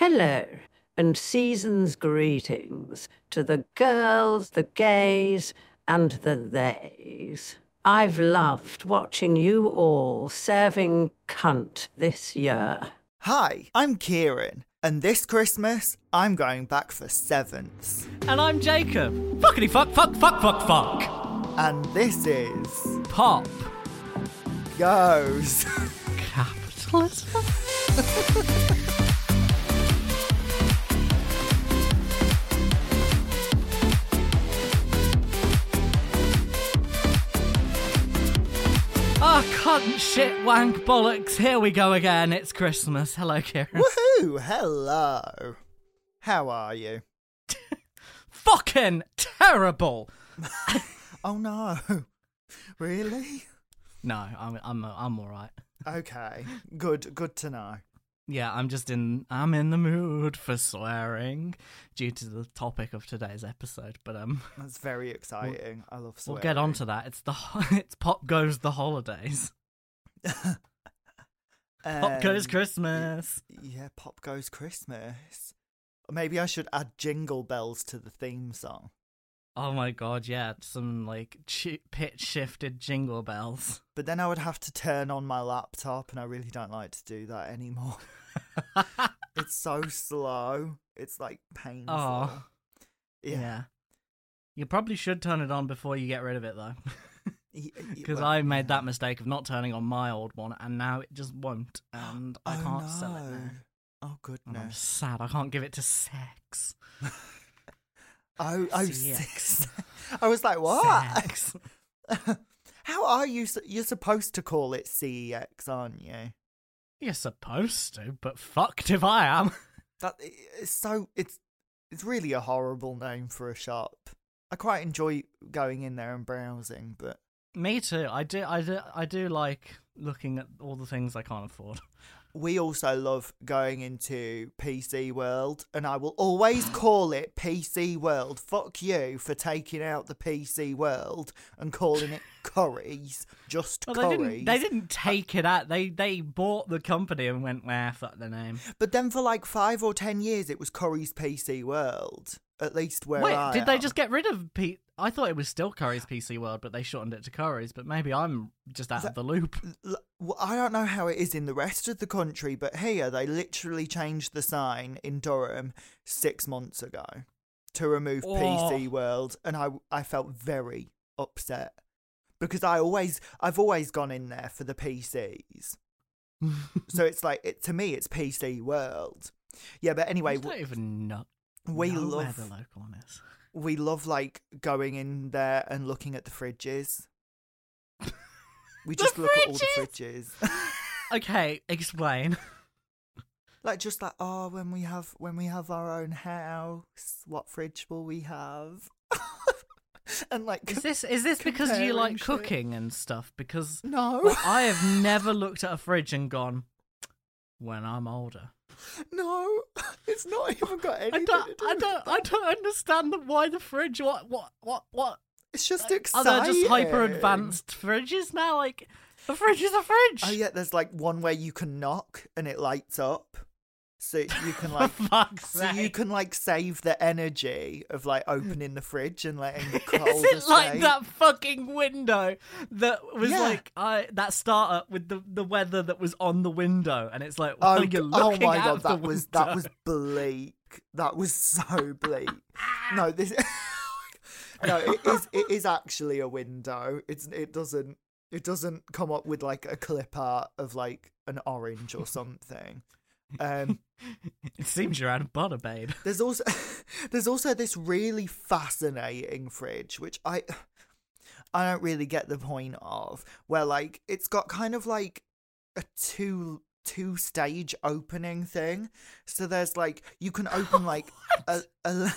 Hello, and season's greetings to the girls, the gays, and the theys. I've loved watching you all serving cunt this year. Hi, I'm Kieran, and this Christmas I'm going back for sevenths. And I'm Jacob. Fuckity fuck, fuck, fuck, fuck, fuck. And this is Pop. Goes. Capitalism? cunt, shit, wank, bollocks. Here we go again. It's Christmas. Hello, Kieran. Woohoo! Hello. How are you? Fucking terrible. Oh no. Really? No, I'm I'm I'm all right. Okay. Good good to know. Yeah, I'm just in I'm in the mood for swearing due to the topic of today's episode. But um, That's very exciting. I love we'll get on to that. It's the it's pop goes the holidays. Pop goes Um, Christmas. Yeah, Pop Goes Christmas. Maybe I should add jingle bells to the theme song. Oh my god, yeah, some like chi- pitch shifted jingle bells. But then I would have to turn on my laptop, and I really don't like to do that anymore. it's so slow. It's like painful. Oh. yeah. yeah. You probably should turn it on before you get rid of it though. Because well, I made yeah. that mistake of not turning on my old one and now it just won't. Oh, and I Oh, can't sell it now. Oh And I'm goodness. sad. I can't give it to sex. Oh, oh, six. I was like, what? Sex. How are you? You're supposed to call it CEX, aren't you? You're supposed to, but fucked if I am. That it's so it's it's really a horrible name for a shop. I quite enjoy going in there and browsing, but Me too. I do. I do. I do like looking at all the things I can't afford. We also love going into PC World, and I will always call it PC World. Fuck you for taking out the PC World and calling it Currys, just Well, they didn't. They didn't take it out. They they bought the company and went, "Nah, fuck the name." But then for like five or ten years, it was Currys PC World. At least where Wait, I did they just get rid of Pete? I thought it was still Currys PC World, but they shortened it to Currys. But maybe I'm just out of the loop. Well, I don't know how it is in the rest of the country, but here they literally changed the sign in Durham six months ago to remove PC Oh. World, and I I felt very upset because I always I've always gone in there for the PCs, so it's like it to me it's PC World. Yeah, but anyway, I don't even know. we know love where the local one is. We love like going in there and looking at the fridges. We just look at all the fridges. Okay, explain. like just like oh when we have when we have our own house what fridge will we have and like Is this is this because you like shit. cooking and stuff? Because no I have never looked at a fridge and gone, when I'm older. No it's not even got I anything don't, to do I don't. I don't understand the, why the fridge. What, what, what, what? it's just Are exciting there just hyper advanced fridges now? Like a fridge is a fridge. oh yeah there's like one where you can knock and it lights up so you can like so you can like save the energy of like opening the fridge and letting the cold Is it like that fucking window that was Yeah. like I that startup with the the weather that was on the window, and it's like, Oh, oh my god, that was that was bleak. That was so bleak. no, this no, it is it is actually a window. It's it doesn't it doesn't come up with like a clip art of like an orange or something. Um, It seems you're out of butter, babe. there's also there's also this really fascinating fridge which I I don't really get the point of where like it's got kind of like a two two stage opening thing so there's like you can open like a, a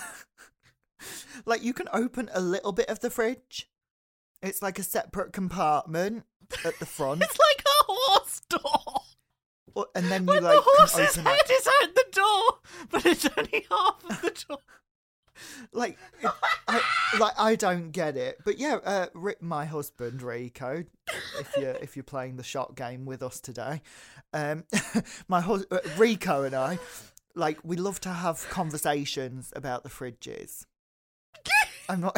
like you can open a little bit of the fridge it's like a separate compartment at the front It's like a horse door. Or- and then you When like the horse's open head is out the door, but it's only half of the door. like it, I, like I don't get it. But yeah, uh, Ri- my husband Rico, if you're if you're playing the shot game with us today, um, my hus- uh, Rico and I like we love to have conversations about the fridges. I'm not.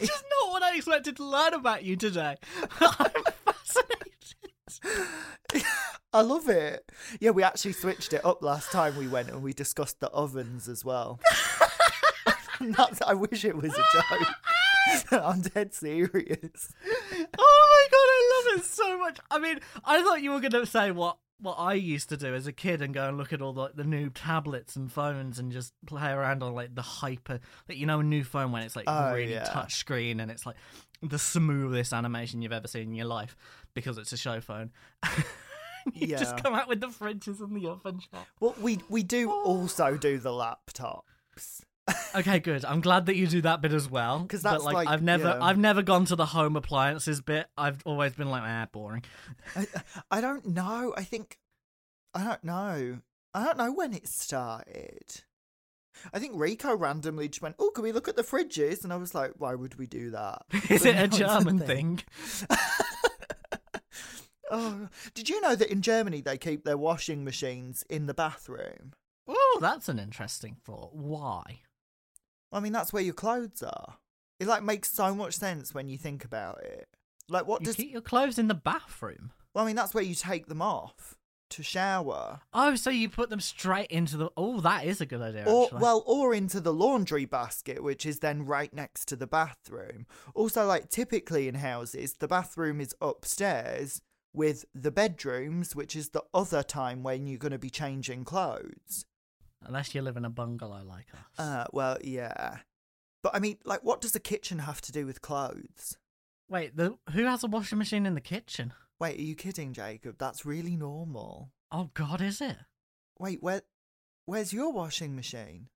It's just not what I expected to learn about you today. I'm fascinated. I love it. Yeah, we actually switched it up last time we went and we discussed the ovens as well. I wish it was a joke. I'm dead serious. Oh my god, I love it so much. I mean, I thought you were going to say what what I used to do as a kid and go and look at all the, the new tablets and phones and just play around on like the hyper, like you know, a new phone when it's like Oh, really yeah. touch screen and it's like the smoothest animation you've ever seen in your life because it's a show phone. you Yeah. just come out with the fridges and the oven shop. Well, we we do oh. also do the laptops. Okay, good. I'm glad that you do that bit as well. 'Cause but that's like, like, I've never, yeah. I've never gone to the home appliances bit. I've always been like, ah, boring. I, I don't know. I think I don't know. I don't know when it started. I think Rico randomly just went, "Oh, can we look at the fridges?" And I was like, "Why would we do that?" Is But it a German thing? oh, did you know that in Germany they keep their washing machines in the bathroom? Oh, that's an interesting thought. Why? I mean, that's where your clothes are. It like makes so much sense when you think about it. Like, what You does? keep your clothes in the bathroom. Well, I mean, that's where you take them off to shower, Oh, so you put them straight into the. Oh, that is a good idea. or actually. well, or into the laundry basket, which is then right next to the bathroom. Also, like typically in houses, the bathroom is upstairs with the bedrooms, which is the other time when you're going to be changing clothes. Unless you live in a bungalow like us. Uh, well, yeah. But I mean, like, what does the kitchen have to do with clothes? Wait, the, who has a washing machine in the kitchen? Wait, are you kidding, Jacob? That's really normal. Oh God, is it? Wait, where, where's your washing machine?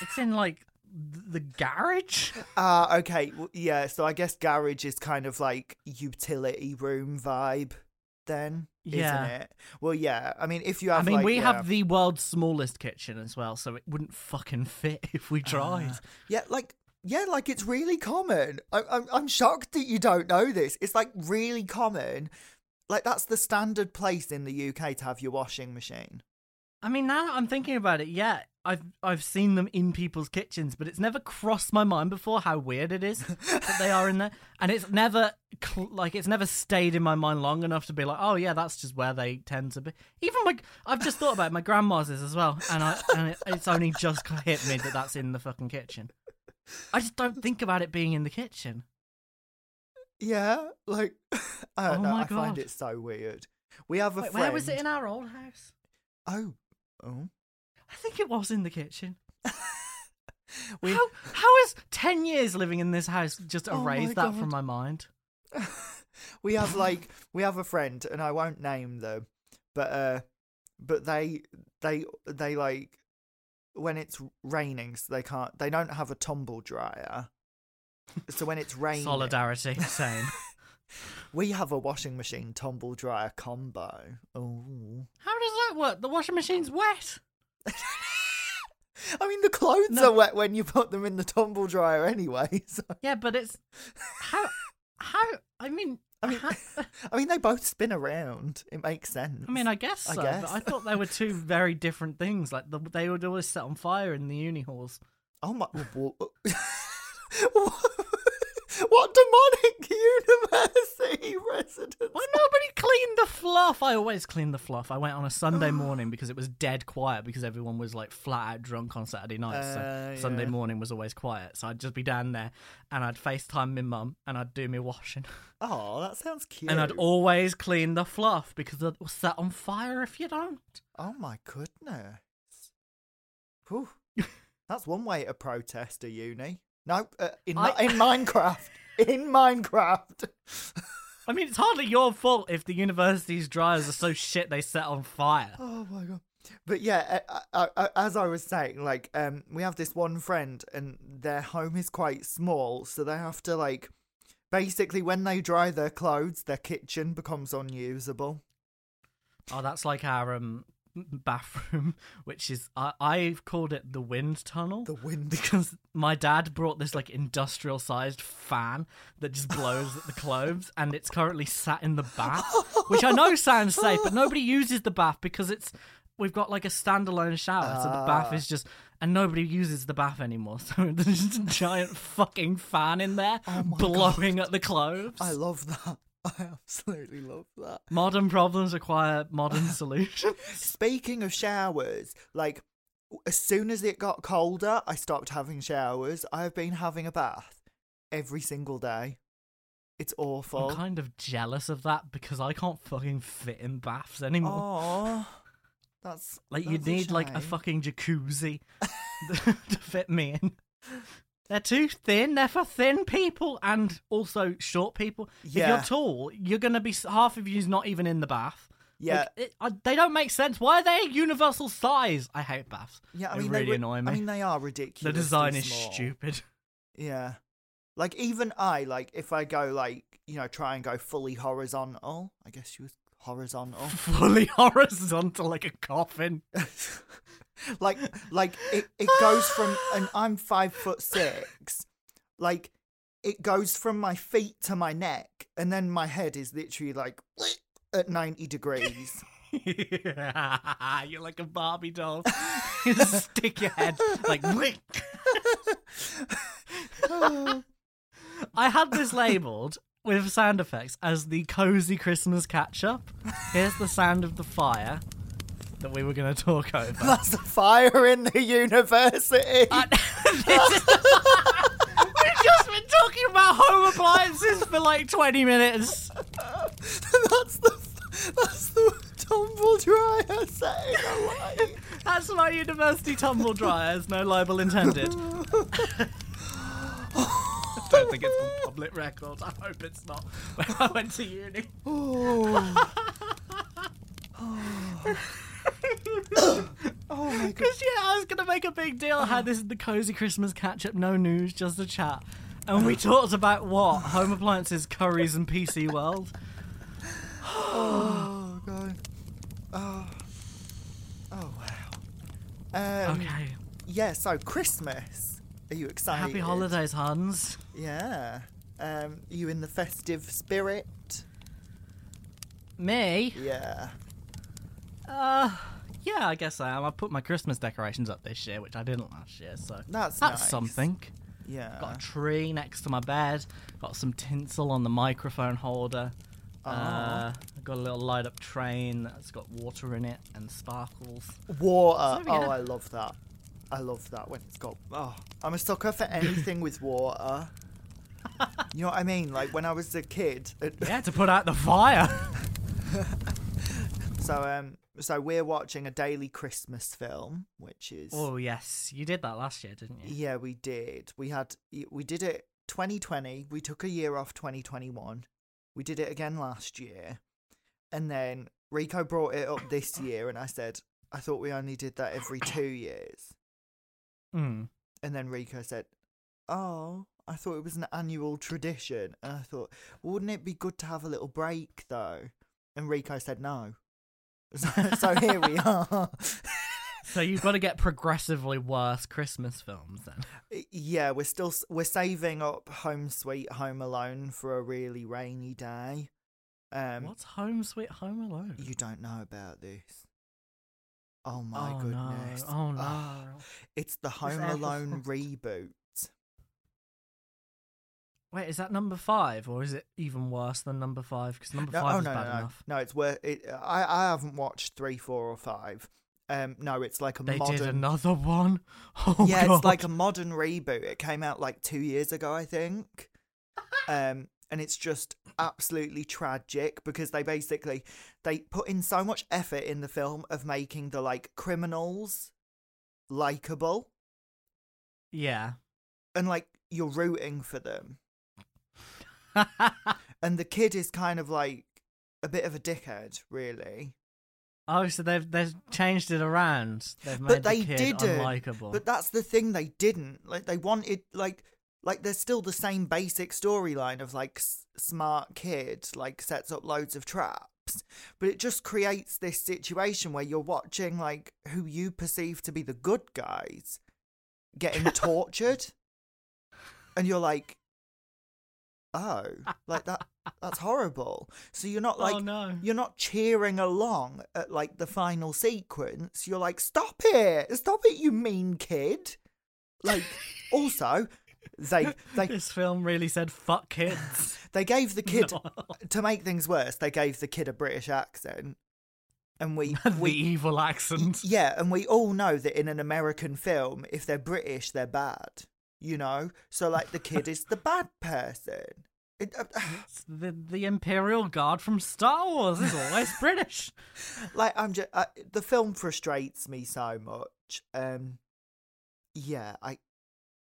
It's in like the garage. Ah, okay, w- yeah. So I guess garage is kind of like utility room vibe, then, Yeah. isn't it? Well, yeah. I mean, if you have, I mean, like, we yeah. have the world's smallest kitchen as well, so it wouldn't fucking fit if we tried. Ah. Yeah, like yeah, like it's really common. I, I'm I'm shocked that you don't know this. It's like really common. Like that's the standard place in the UK to have your washing machine. I mean, now that I'm thinking about it, yeah, I've I've seen them in people's kitchens, but it's never crossed my mind before how weird it is that they are in there, and it's never cl- like it's never stayed in my mind long enough to be like, oh yeah, that's just where they tend to be. Even my, I've just thought about it, my grandma's is as well, and I and it, it's only just hit me that that's in the fucking kitchen. I just don't think about it being in the kitchen. Yeah, like I don't Oh know. I find it so weird. We have a Wait, friend. where was it in our old house? Oh, oh. I think it was in the kitchen. We How how has ten years living in this house just Oh erased that from my mind? we have like we have a friend, and I won't name them, but uh, but they they they like when it's raining, so they can't they don't have a tumble dryer. So when it's raining, Solidarity, same. we have a washing machine tumble dryer combo. Oh, How does that work? The washing machine's wet. I mean the clothes No. are wet when you put them in the tumble dryer anyway. So Yeah, but it's how how I mean I mean, how- I mean they both spin around. It makes sense. I mean I guess I guess. but I thought they were two very different things. Like the, they would always set on fire in the uni halls. Oh my! What, demonic university residence? Why nobody cleaned the fluff? I always clean the fluff. I went on a Sunday morning because it was dead quiet because everyone was like flat out drunk on Saturday night. Uh, so Sunday yeah. morning was always quiet. So I'd just be down there and I'd FaceTime my mum and I'd do my washing. Oh, that sounds cute. And I'd always clean the fluff because it was set on fire if you don't. Oh my goodness. Whew. That's one way to protest a uni. No, uh, in I- in Minecraft. In Minecraft. I mean, it's hardly your fault if the university's dryers are so shit they set on fire. Oh my god. But yeah, uh, uh, as I was saying, like, um, we have this one friend, and their home is quite small, so they have to like, basically, when they dry their clothes, their kitchen becomes unusable. Oh, that's like our um bathroom, which is I I've called it the wind tunnel. The wind. because my dad brought this like industrial sized fan that just blows at the clothes and it's currently sat in the bath which i know sounds safe but nobody uses the bath because it's we've got like a standalone shower, so the bath Ah. is just, and nobody uses the bath anymore. So there's just a giant fucking fan in there Oh blowing at the clothes. I love that. I absolutely love that. Modern problems require modern solutions. Speaking of showers, like as soon as it got colder, I stopped having showers. I have been having a bath every single day. It's awful. I'm kind of jealous of that because I can't fucking fit in baths anymore. Oh, that's like you need like a fucking jacuzzi to fit me in. They're too thin. They're for thin people and also short people. If you're tall, you're gonna be half of you's not even in the bath. Yeah, Like, it, I, they don't make sense. Why are they universal size? I hate baths. yeah. I they mean, really they, annoy me. I mean, they are ridiculous. the design is stupid. Yeah, like even I, like if I go like you know try and go fully horizontal. I guess she was horizontal. Fully horizontal like a coffin. like like it, it goes from and I'm five foot six. Like it goes from my feet to my neck, and then my head is literally like at ninety degrees. You're like a Barbie doll. you stick your head like. I had this labeled with sound effects as the cozy Christmas catch up. Here's the sound of the fire that we were going to talk over. That's a fire in the university. And We've just been talking about home appliances for like 20 minutes. that's the that's the tumble dryer setting alight. That's my university tumble dryers, no libel intended. I don't think it's on public record. I hope it's not. When I went to uni. Oh. oh my god. Because, yeah, I was going to make a big deal how this is the cozy Christmas catch up, no news, just a chat. And we talked about what? Home appliances, Currys, and PC World. Oh god. Oh. Oh wow. Um, Okay. Yeah. So Christmas. Are you excited? Happy holidays, Hans. Yeah. Um. Are you in the festive spirit? Me? Yeah. Uh, yeah, I guess I am. I put my Christmas decorations up this year, which I didn't last year, so That's that's nice. something. Yeah. Got a tree next to my bed. Got some tinsel on the microphone holder. Uh, I've got a little light up train that's got water in it and sparkles. Water. So, yeah. Oh, I love that. I love that when it's got. Oh, I'm a sucker for anything with water. You know what I mean? Like when I was a kid. it- Yeah, to put out the fire. So um, so we're watching a daily Christmas film, which is. oh yes, you did that last year, didn't you? Yeah, we did. We had we did it 2020. We took a year off 2021. We did it again last year, and then Rico brought it up this year, and I said I thought we only did that every two years. Mm. And then Rico said, "Oh, I thought it was an annual tradition." And I thought, wouldn't it be good to have a little break though? And Rico said no. So, so here we are. So you've got to get progressively worse Christmas films then. yeah, we're still we're saving up Home Sweet Home Alone for a really rainy day. Um, What's Home Sweet Home Alone? you don't know about this? Oh my oh goodness! no! Oh no! Ah, it's the Home Alone reboot. Wait, is that number five, or is it even worse than number five? Because number No, five oh is no, bad no, no, enough. no! It's worth it. I I haven't watched three, four, or five. Um, no, it's like a They modern. did another one. Oh yeah, god! it's like a modern reboot. It came out like two years ago, I think. Um, and it's just absolutely tragic because they basically they put in so much effort in the film of making the like criminals likable yeah. and like you're rooting for them. And the kid is kind of like a bit of a dickhead, really. oh, so they've they've changed it around. They've made But they the didn't. unlikable. But that's the thing they didn't. Like they wanted like like there's still the same basic storyline of like s- smart kid like sets up loads of traps, but it just creates this situation where you're watching like who you perceive to be the good guys getting tortured. And you're like oh, like that. That's horrible. So you're not oh, like oh no. you're not cheering along at like the final sequence. You're like, stop it, stop it, you mean kid. Like, also, they they This film really said fuck kids. they gave the kid No. to make things worse. They gave the kid a British accent, and we the we evil accent. yeah, and we all know that in an American film, if they're British, they're bad. You know, so like the kid is the bad person. It, uh, It's the the Imperial Guard from Star Wars is always British. like I'm just uh, the film frustrates me so much. Um, yeah, I.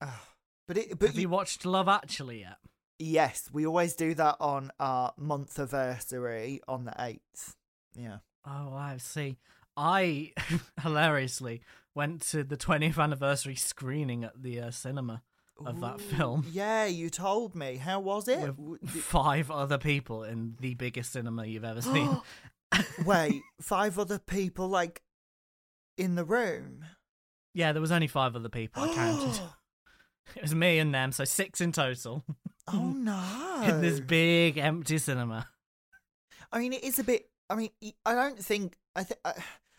Uh, but it, but Have you watched Love Actually yet? yes, we always do that on our month anniversary on the eighth. Yeah. Oh, I see. I hilariously went to the 20th anniversary screening at the uh, cinema of that film Yeah, you told me. How was it? with five other people in the biggest cinema you've ever seen. Wait, five other people like in the room. yeah, there was only five other people I counted. It was me and them, so six in total oh no! in this big empty cinema. I mean, it is a bit. I mean, I don't think. I think.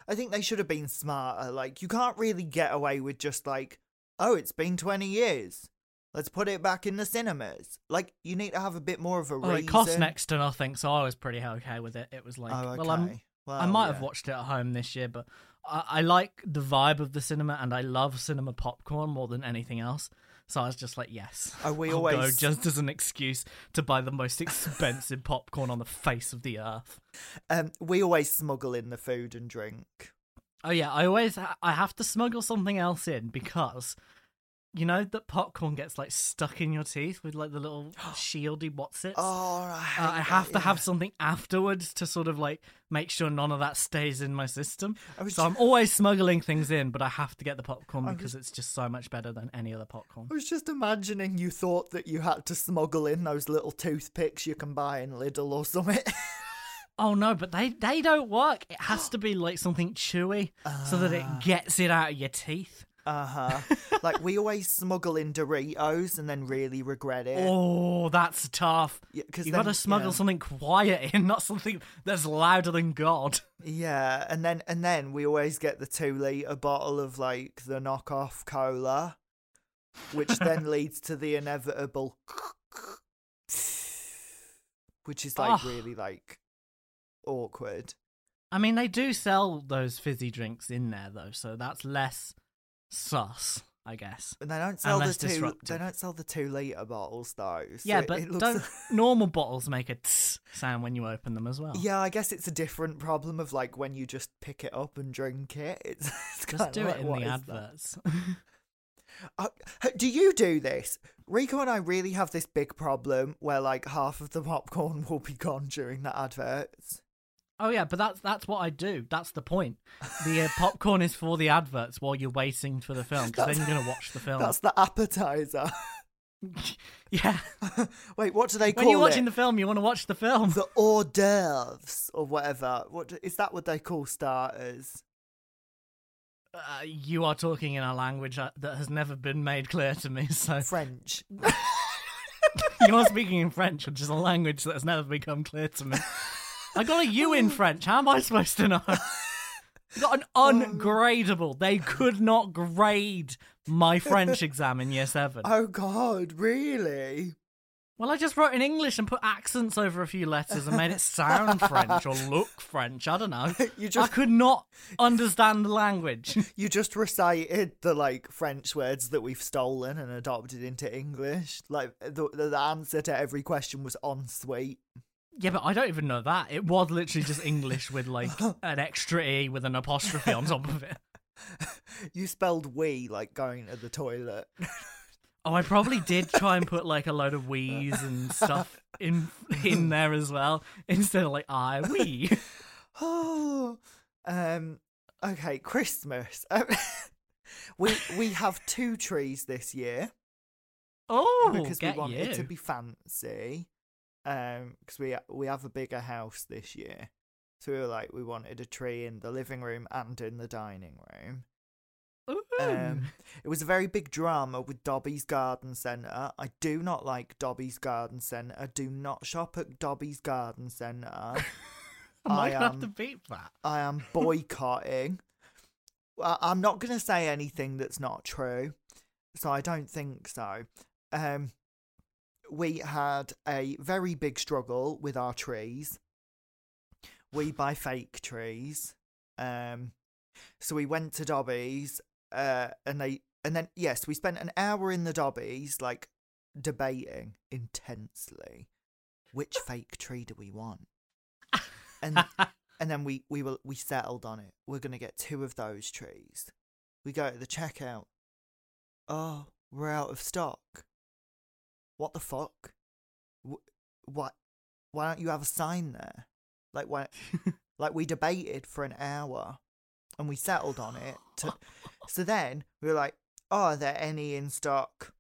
I think they should have been smarter. Like, you can't really get away with just like, oh, it's been twenty years. Let's put it back in the cinemas. Like, you need to have a bit more of a Well, reason. it cost next to nothing, so I was pretty okay with it. It was like, Oh, okay. well, I'm Well, I might have watched it at home this year, but I, I like the vibe of the cinema, and I love cinema popcorn more than anything else. So I was just like, yes, we I'll go always- just as an excuse to buy the most expensive popcorn on the face of the earth. Um, we always smuggle in the food and drink. Oh yeah, I always ha- I have to smuggle something else in because you know that popcorn gets like stuck in your teeth with like the little shieldy what's it. Oh, I, hate Uh, I that, have to yeah. have something afterwards to sort of like make sure none of that stays in my system. So I'm always smuggling things in, but I have to get the popcorn because it's just so much better than any other popcorn. I was just imagining you thought that you had to smuggle in those little toothpicks you can buy in Lidl or something. Oh no, but they they don't work. It has to be like something chewy so that it gets it out of your teeth. Uh huh. like we always smuggle in Doritos and then really regret it. Oh, that's tough. Yeah, 'cause you got to smuggle yeah. something quiet in, not something that's louder than God. Yeah, and then and then we always get the two liter bottle of like the knockoff cola, which then leads to the inevitable, which is like Oh. really like awkward. I mean, they do sell those fizzy drinks in there though, so that's less sus, I guess. But they don't sell the two. disruptive. They don't sell the two liter bottles though. so yeah, but it looks- don't normal bottles make a tss sound when you open them as well? Yeah, I guess it's a different problem of like when you just pick it up and drink it. It's, it's Just do like, it in the adverts. Uh, do you do this? Rico and I really have this big problem where like half of the popcorn will be gone during the adverts. Oh yeah, but that's that's what I do. That's the point. The uh, popcorn is for the adverts while you're waiting for the film because then you're gonna watch the film. That's the appetizer. Yeah, Wait, what do they call it? when you're it? watching the film, you want to watch the film. the hors d'oeuvres or whatever. What do- is that? What they call starters? Uh, you are talking in a language uh, that has never been made clear to me. So French. you are speaking in French, which is a language that has never become clear to me. I got a U in French. How am I supposed to know? got an um, ungradable. They could not grade my French exam in year seven. Oh God, really? Well, I just wrote in English and put accents over a few letters and made it sound French or look French. I don't know. You just, I could not understand the language. you just recited the like French words that we've stolen and adopted into English. Like the the, the answer to every question was ensuite. Yeah, but I don't even know that. It was literally just English with like an extra E with an apostrophe on top of it. You spelled we like going to the toilet. Oh, I probably did try and put like a load of we's and stuff in in there as well instead of like I we. Oh, um, okay, Christmas. Um, we we have two trees this year Oh, because we want you. it to be fancy. Um, because we we have a bigger house this year, so we were like we wanted a tree in the living room and in the dining room. Um, it was a very big drama with Dobbies Garden Centre. I do not like Dobbies Garden Centre. Do not shop at Dobbies Garden Centre. I I might have to beat that. I am boycotting. Well, I'm not going to say anything that's not true, so I don't think so. Um, we had a very big struggle with our trees. We buy fake trees. Um, so we went to Dobbies, uh, and they, and then yes, we spent an hour in the Dobbies, like debating intensely which fake tree do we want, and and then we we will we settled on it. We're gonna get two of those trees. We go to the checkout. Oh, we're out of stock. What the fuck? What? Why don't you have a sign there? Like why? like we debated for an hour, and we settled on it. To, so then we were like, "Oh, are there any in stock?"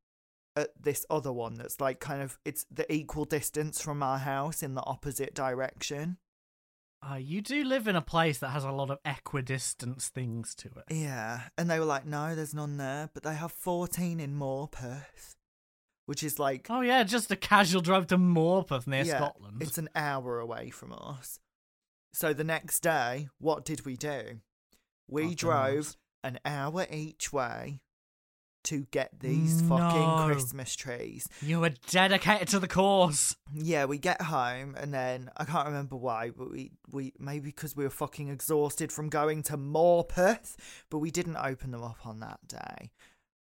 At this other one that's like kind of it's the equal distance from our house in the opposite direction. Uh, you do live in a place that has a lot of equidistance things to it. Yeah, and they were like, "No, there's none there," but they have 14 in Morpeth, which is like Oh yeah, just a casual drive to Morpeth near yeah, Scotland. It's an hour away from us. So the next day, what did we do? We God drove an hour each way to get these fucking Christmas trees. You were dedicated to the cause. Yeah, we get home and then I can't remember why, but we we maybe because we were fucking exhausted from going to Morpeth, but we didn't open them up on that day.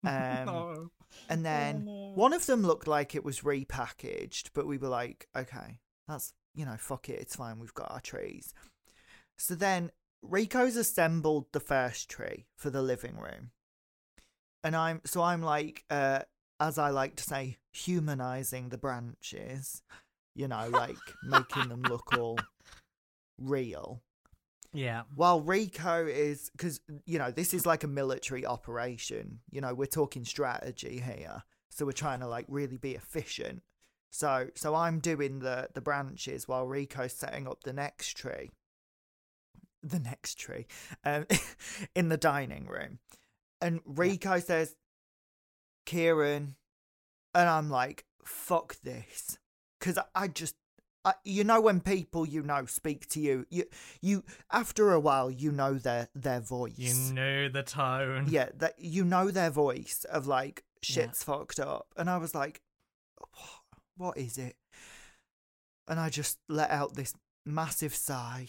Um, No. And then no. one of them looked like it was repackaged, but we were like, okay, that's, you know, fuck it, it's fine, we've got our trees. So then Rico's assembled the first tree for the living room. And I'm, so I'm like, uh, as I like to say, humanizing the branches, you know, like making them look all real. Yeah. While Rico is, because, you know, this is like a military operation. You know, we're talking strategy here. So we're trying to like really be efficient. So, so I'm doing the, the branches while Rico's setting up the next tree. The next tree um, in the dining room. And Rico says, Kieran, and I'm like, fuck this. Because I just, I, you know, when people you know speak to you, you, you after a while, you know their their voice. You know the tone. yeah, that you know their voice of like Yeah. shit's fucked up, and I was like, what, what is it? And I just let out this massive sigh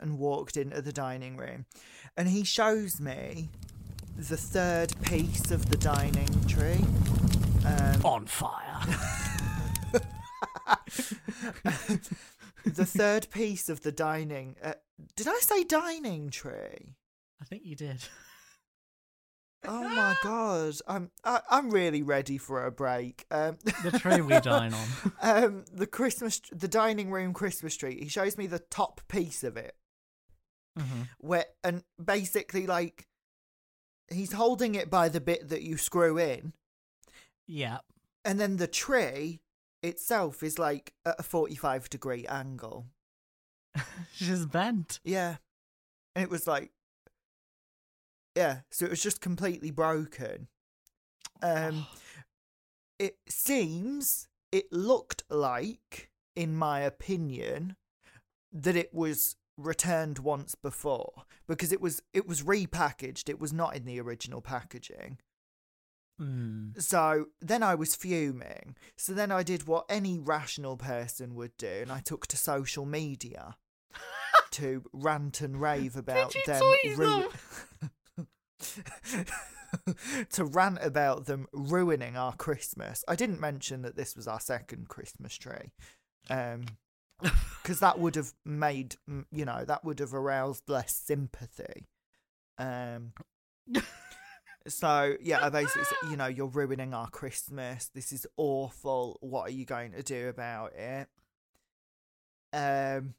and walked into the dining room, and he shows me the third piece of the dining tree. Um, On fire. the third piece of the dining. Uh, did I say dining tree? I think you did. Oh my god, I'm I, I'm really ready for a break. Um, The tree we dine on. um, the Christmas, the dining room Christmas tree. He shows me the top piece of it, hmm where and basically like he's holding it by the bit that you screw in, Yeah. and then the tree itself is like at a forty-five degree angle. She's bent. Yeah. And it was like Yeah, so it was just completely broken. Um it seems it looked like in my opinion that it was returned once before because it was it was repackaged it was not in the original packaging Mm. so then I was fuming. So then I did what any rational person would do, and I took to social media to rant and rave about them. tweet to rant about them ruining our Christmas. I didn't mention that this was our second Christmas tree. Um, because that would have made you know that would have aroused less sympathy um so yeah i basically said you know you're ruining our christmas. This is awful. What are you going to do about it? Um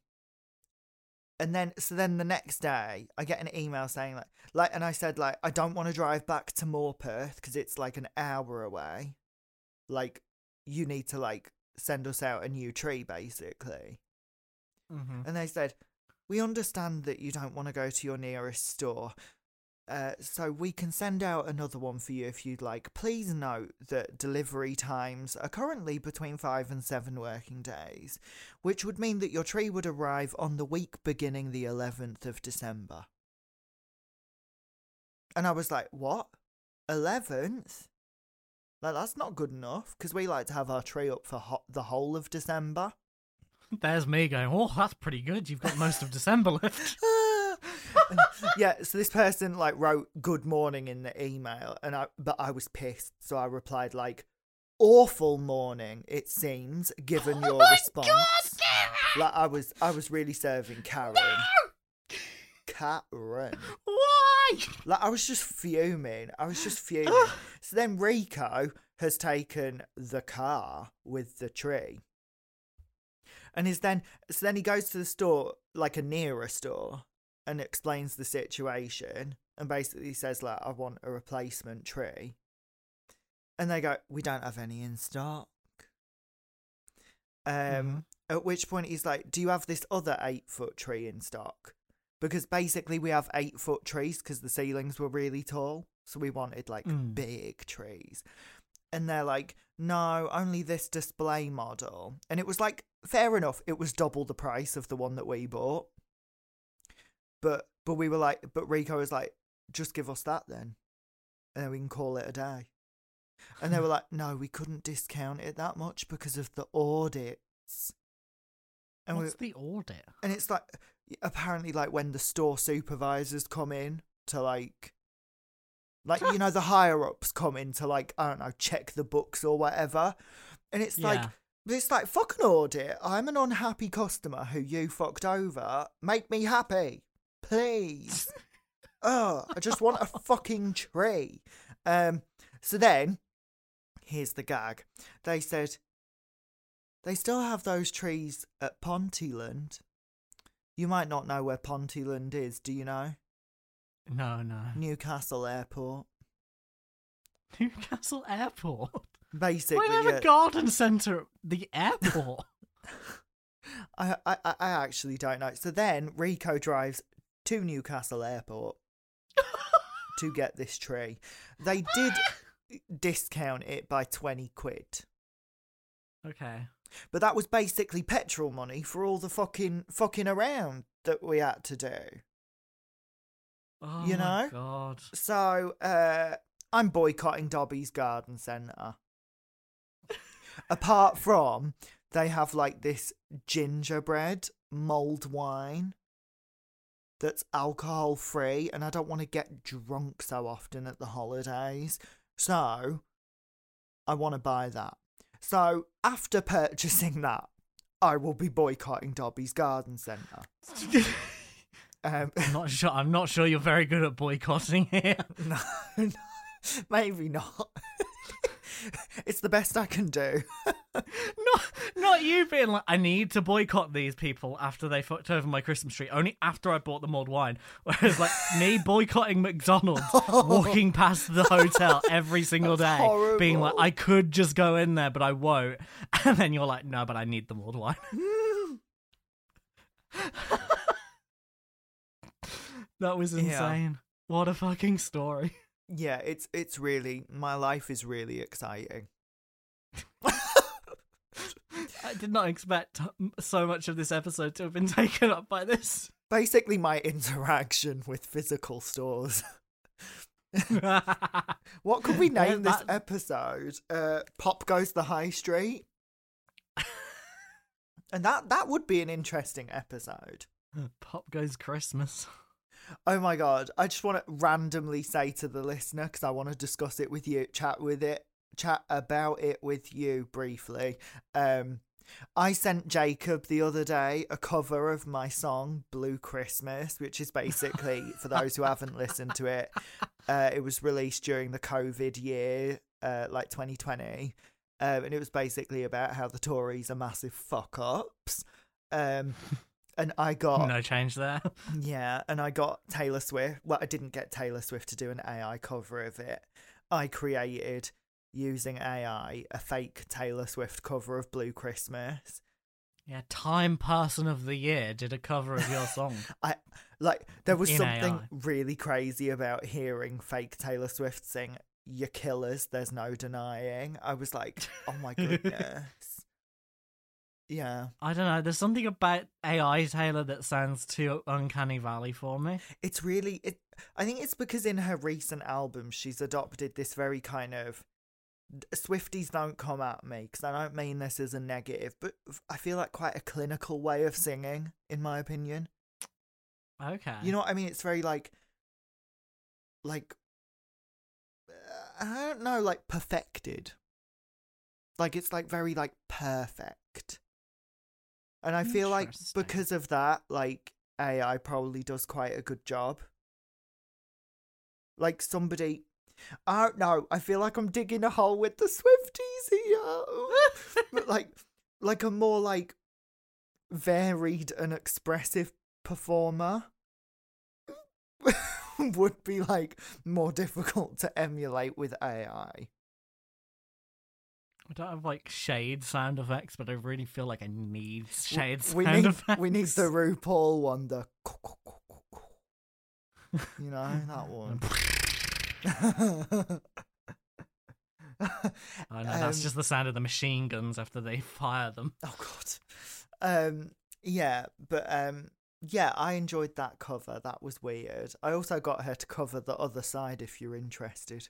and then so then the next day i get an email saying like like and i said like i don't want to drive back to morpeth because it's like an hour away. Like you need to like send us out a new tree basically. Hmm and they said, We understand that you don't want to go to your nearest store. Uh, so we can send out another one for you if you'd like. Please note that delivery times are currently between five and seven working days, which would mean that your tree would arrive on the week beginning the 11th of December. And I was like, what? 11th? Like, that's not good enough because we like to have our tree up for ho- the whole of December. There's me going, oh, that's pretty good. You've got most of December left. yeah, so this person like wrote good morning in the email and I but I was pissed, so I replied like awful morning it seems given Oh your response. God, Like I was I was really serving Karen. No! Karen. Why? Like I was just fuming. I was just fuming. so then Rico has taken the car with the tree. And is then so then he goes to the store, like a nearer store, and explains the situation and basically says like I want a replacement tree. And they go, We don't have any in stock. Um Mhm. at which point he's like, Do you have this other eight foot tree in stock? Because basically we have eight foot trees because the ceilings were really tall. So we wanted like Mm. big trees. And they're like, no, only this display model. And it was like, fair enough, it was double the price of the one that we bought. But but we were like, but Rico was like, just give us that then. And then we can call it a day. And they were like, no, we couldn't discount it that much because of the audits. And we, What's the audit? and it's like apparently like when the store supervisors come in to like like you know the higher ups come in to like I don't know check the books or whatever and it's like it's like fuck an audit I'm an unhappy customer who you fucked over make me happy please oh I just want a fucking tree um so then here's the gag they said they still have those trees at Ponteland. You might not know where Ponteland is, do you know? No, no. Newcastle Airport. Newcastle Airport. Basically, Why do they have yeah. a garden centre at the airport? I, I I I actually don't know. So then Rico drives to Newcastle Airport to get this tree. They did discount it by 20 quid. okay. But that was basically petrol money for all the fucking fucking around that we had to do. Oh You know? God. So, uh, I'm boycotting Dobbies Garden Centre. Apart from, they have like this gingerbread mulled wine that's alcohol free, and I don't want to get drunk so often at the holidays. So, I want to buy that. So, after purchasing that, I will be boycotting Dobbies Garden Centre. Um, I'm not sure. I'm not sure you're very good at boycotting here. No, no, maybe not. it's the best I can do. not, not you being like, I need to boycott these people after they fucked over my Christmas tree. Only after I bought the mulled wine. Whereas, like me boycotting McDonald's, walking past the hotel every single day, That's being like. I could just go in there, but I won't. And then you're like, no, but I need the mulled wine. that was Yeah. insane. What a fucking story. Yeah, it's it's really my life is really exciting. I did not expect so much of this episode to have been taken up by this. Basically, my interaction with physical stores. What could we Yeah, name this episode? Uh, Pop goes the high street, and that that would be an interesting episode. Pop goes Christmas. Oh my god! I just want to randomly say to the listener because I want to discuss it with you, chat with it, chat about it with you briefly. Um, I sent Jacob the other day a cover of my song "Blue Christmas," which is basically for those who haven't listened to it. Uh, it was released during the COVID year, uh, like 2020, um, and it was basically about how the Tories are massive fuck ups. Um, and I got No change there. yeah, and I got Taylor Swift. Well, I didn't get Taylor Swift to do an AI cover of it. I created using AI a fake Taylor Swift cover of Blue Christmas. Yeah, Time Person of the Year did a cover of your song. I like there was In something AI. really crazy about hearing fake Taylor Swift sing "You Killers." There's no denying. I was like, oh my goodness. Yeah, I don't know. There's something about AI Taylor that sounds too uncanny valley for me. it's really it. I think it's because in her recent albums she's adopted this very kind of Swifties don't come at me because I don't mean this as a negative, but I feel like quite a clinical way of singing, in my opinion. Okay. You know what I mean? It's very like, like, uh, I don't know, like perfected. Like it's like very like perfect. And I feel like because of that, like AI probably does quite a good job. Like somebody, uh, I don't know. I feel like I'm digging a hole with the Swifties here, but like, like a more like varied and expressive performer would be like more difficult to emulate with AI. I don't have like shade sound effects, but I really feel like I need shade we sound need effects. we need the RuPaul one, the you know that one. I know that's Um, just the sound of the machine guns after they fire them. Oh god. Um yeah, but um yeah, I enjoyed that cover. That was weird. I also got her to cover the other side if you're interested.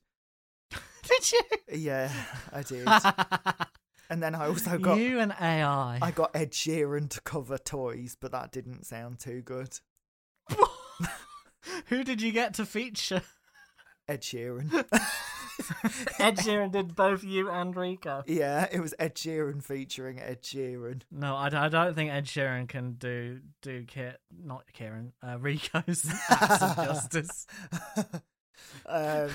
Did you? Yeah, I did. and then I also got you and AI. I got Ed Sheeran to cover toys, but that didn't sound too good. Who did you get to feature? Ed Sheeran. Ed Sheeran did both you and Rico. yeah, it was Ed Sheeran featuring Ed Sheeran. No, I, I don't think Ed Sheeran can do do Ki- not Kieran uh, Rico's acts of justice. Um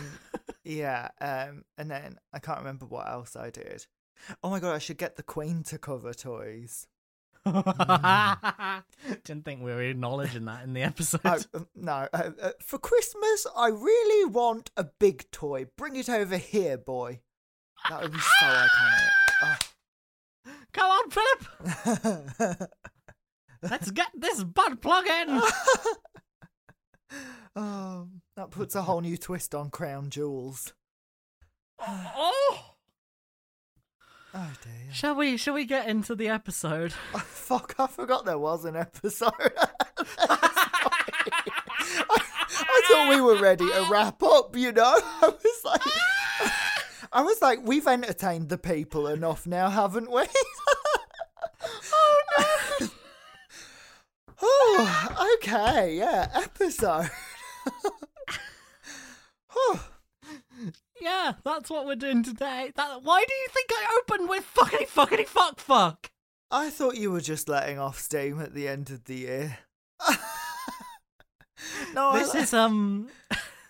yeah, um and then I can't remember what else I did. Oh my god, I should get the Queen to cover toys. Didn't think we were acknowledging that in the episode. Oh, um, no, uh, uh, for Christmas, I really want a big toy. Bring it over here, boy. That would be so iconic. Come on, Philip. Oh. Let's get this butt plug in. oh, that puts a whole new twist on Crown Jewels. oh. Oh dear. Shall we? Shall we get into the episode? Oh, fuck, I forgot there was an episode. I, I thought we were ready to wrap up, you know? I was like, I was like, we've entertained the people enough now, haven't we? oh no. oh, okay, yeah, episode. oh, Yeah, that's what we're doing today. That. Why do you think I opened with fuckity fuckity fuck fuck? I thought you were just letting off steam at the end of the year. no, This I, is um.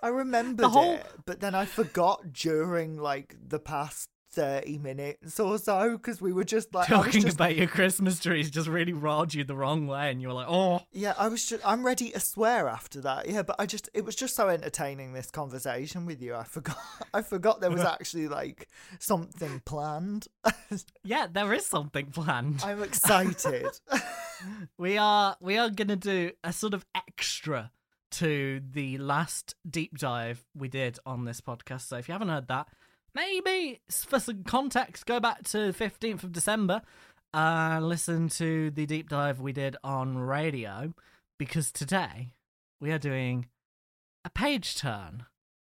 I remembered whole- it, but then I forgot during like the past thirty minutes or so because we were just like Talking just- about your Christmas trees just really rolled you the wrong way, and you were like, "Oh, Yeah, I was just I'm ready to swear after that. Yeah, but I just it was just so entertaining this conversation with you. I forgot I forgot there was actually like something planned. yeah, there is something planned." I'm excited. we are we are gonna do a sort of extra to the last deep dive we did on this podcast. So if you haven't heard that, maybe for some context, go back to fifteenth of December and listen to the deep dive we did on radio. Because today we are doing a page turn,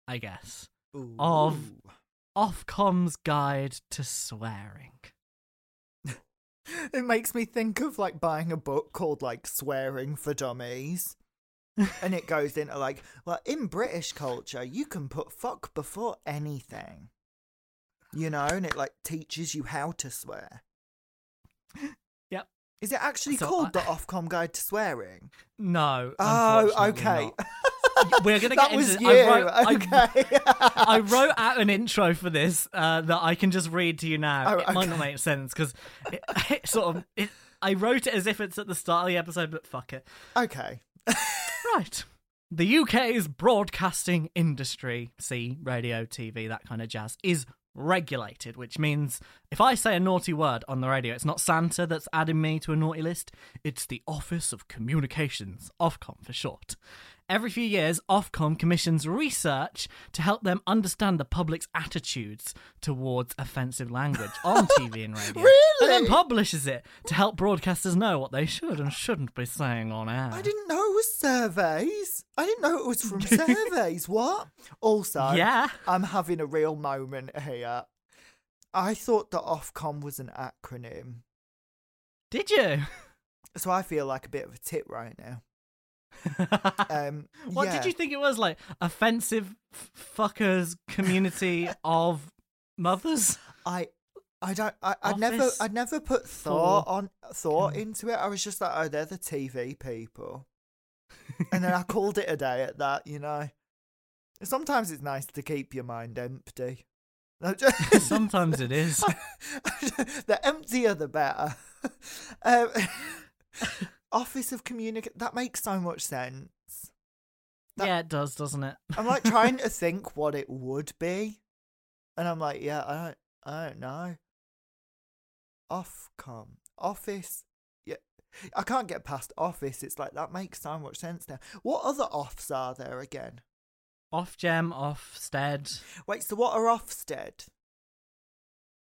I guess. Of- Ooh. Ofcom's Guide to Swearing. It makes me think of like buying a book called like Swearing for Dummies. and it goes into like, well, in British culture, you can put fuck before anything. You know, and it like teaches you how to swear. Yep. Is it actually So called I- the Ofcom Guide to Swearing? No. Oh, okay. We're gonna that get was into. you. I wrote, okay. I wrote out an intro for this uh, that I can just read to you now. Oh, it might not make sense because it, it sort of. It, I wrote it as if it's at the start of the episode, but fuck it. okay. Right. The UK's broadcasting industry, see, radio, TV, that kind of jazz, is regulated, which means if I say a naughty word on the radio, it's not Santa that's adding me to a naughty list, it's the Office of Communications, Ofcom for short. Every few years, Ofcom commissions research to help them understand the public's attitudes towards offensive language on TV and radio. Really? And then publishes it to help broadcasters know what they should and shouldn't be saying on air. I didn't know it was surveys. I didn't know it was from surveys. What? Also, Yeah. I'm having a real moment here. I thought that Ofcom was an acronym, Did you? so I feel like a bit of a tit right now. Um, What yeah. did you think it was like? Offensive f- fuckers community of mothers? I I don't I, I never I never put thought on thought into it. I was just like, oh, they're the TV people. and then I called it a day at that, you know. Sometimes it's nice to keep your mind empty. Sometimes it is. the emptier the better. Um, Office of Communicate that makes so much sense. That- yeah, it does, doesn't it? I'm like trying to think what it would be, and I'm like, yeah, I don't, I don't know. Ofcom, office, yeah, I can't get past office. It's like that makes so much sense now. What other offs are there again? Ofgem, off stead, Wait, so what are Ofsted?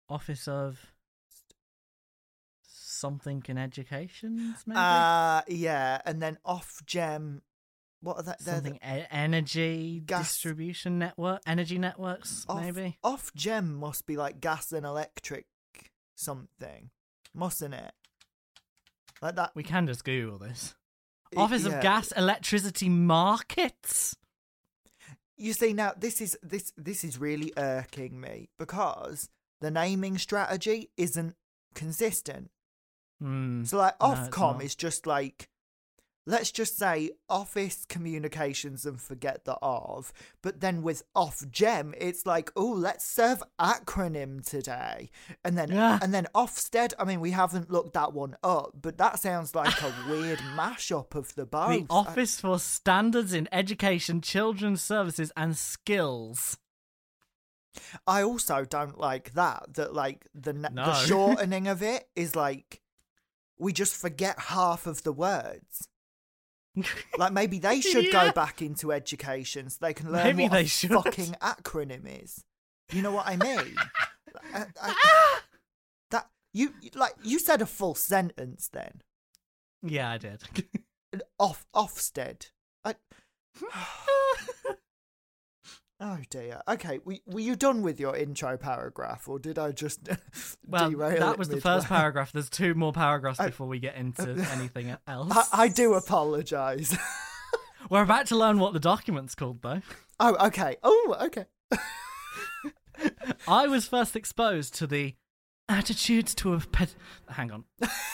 office of something in education, maybe Uh yeah, and then Ofgem. What are that? the- something e- energy Gas- distribution network, energy networks, off, maybe. Ofgem must be like gas and electric something, mustn't it? Like that. We can just Google this. Office yeah. of Gas Electricity Markets. You see now this is this this is really irking me because the naming strategy isn't consistent. Hmm. So like No, Ofcom not. is just like let's just say office communications and forget the of, but then with Ofgem it's like oh let's serve acronym today. And then Yeah. and then Ofsted, I mean we haven't looked that one up, but that sounds like a weird mashup of the both. The Office for Standards in Education, Children's Services and Skills. I also don't like that. That like the na- No. the shortening of it is like we just forget half of the words. Like maybe they should Yeah. go back into education so they can learn Maybe what they a should. fucking acronym is. You know what I mean? I- I- Ah! that you like you said a full sentence then. Yeah, I did. Off Ofsted. I, oh dear. Okay, were, were you done with your intro paragraph, or did I just well, derail that was the first paragraph. There's two more paragraphs I- before we get into anything else. I, I do apologise. We're about to learn what the document's called, though. oh, okay. Oh, okay. I was first exposed to the attitudes to a pet. Hang on.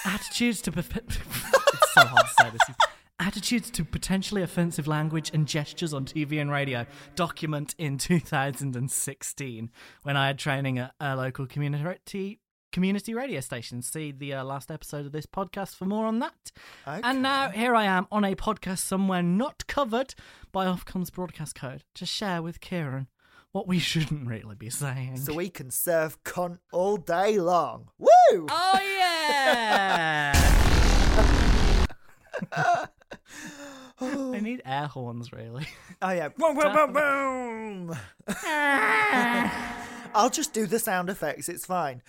attitudes to. Pe- it's so hard to say this. Attitudes to potentially offensive language and gestures on TV and radio document in 2016 when I had training at a local community community radio station. See the uh, last episode of this podcast for more on that. okay. And now here I am on a podcast somewhere not covered by Ofcom's broadcast code to share with Kieran what we shouldn't really be saying. so we can serve cunt all day long. Woo! Oh yeah! I need air horns, really. Oh yeah. Boom, boom, boom, boom. I'll just do the sound effects. It's fine.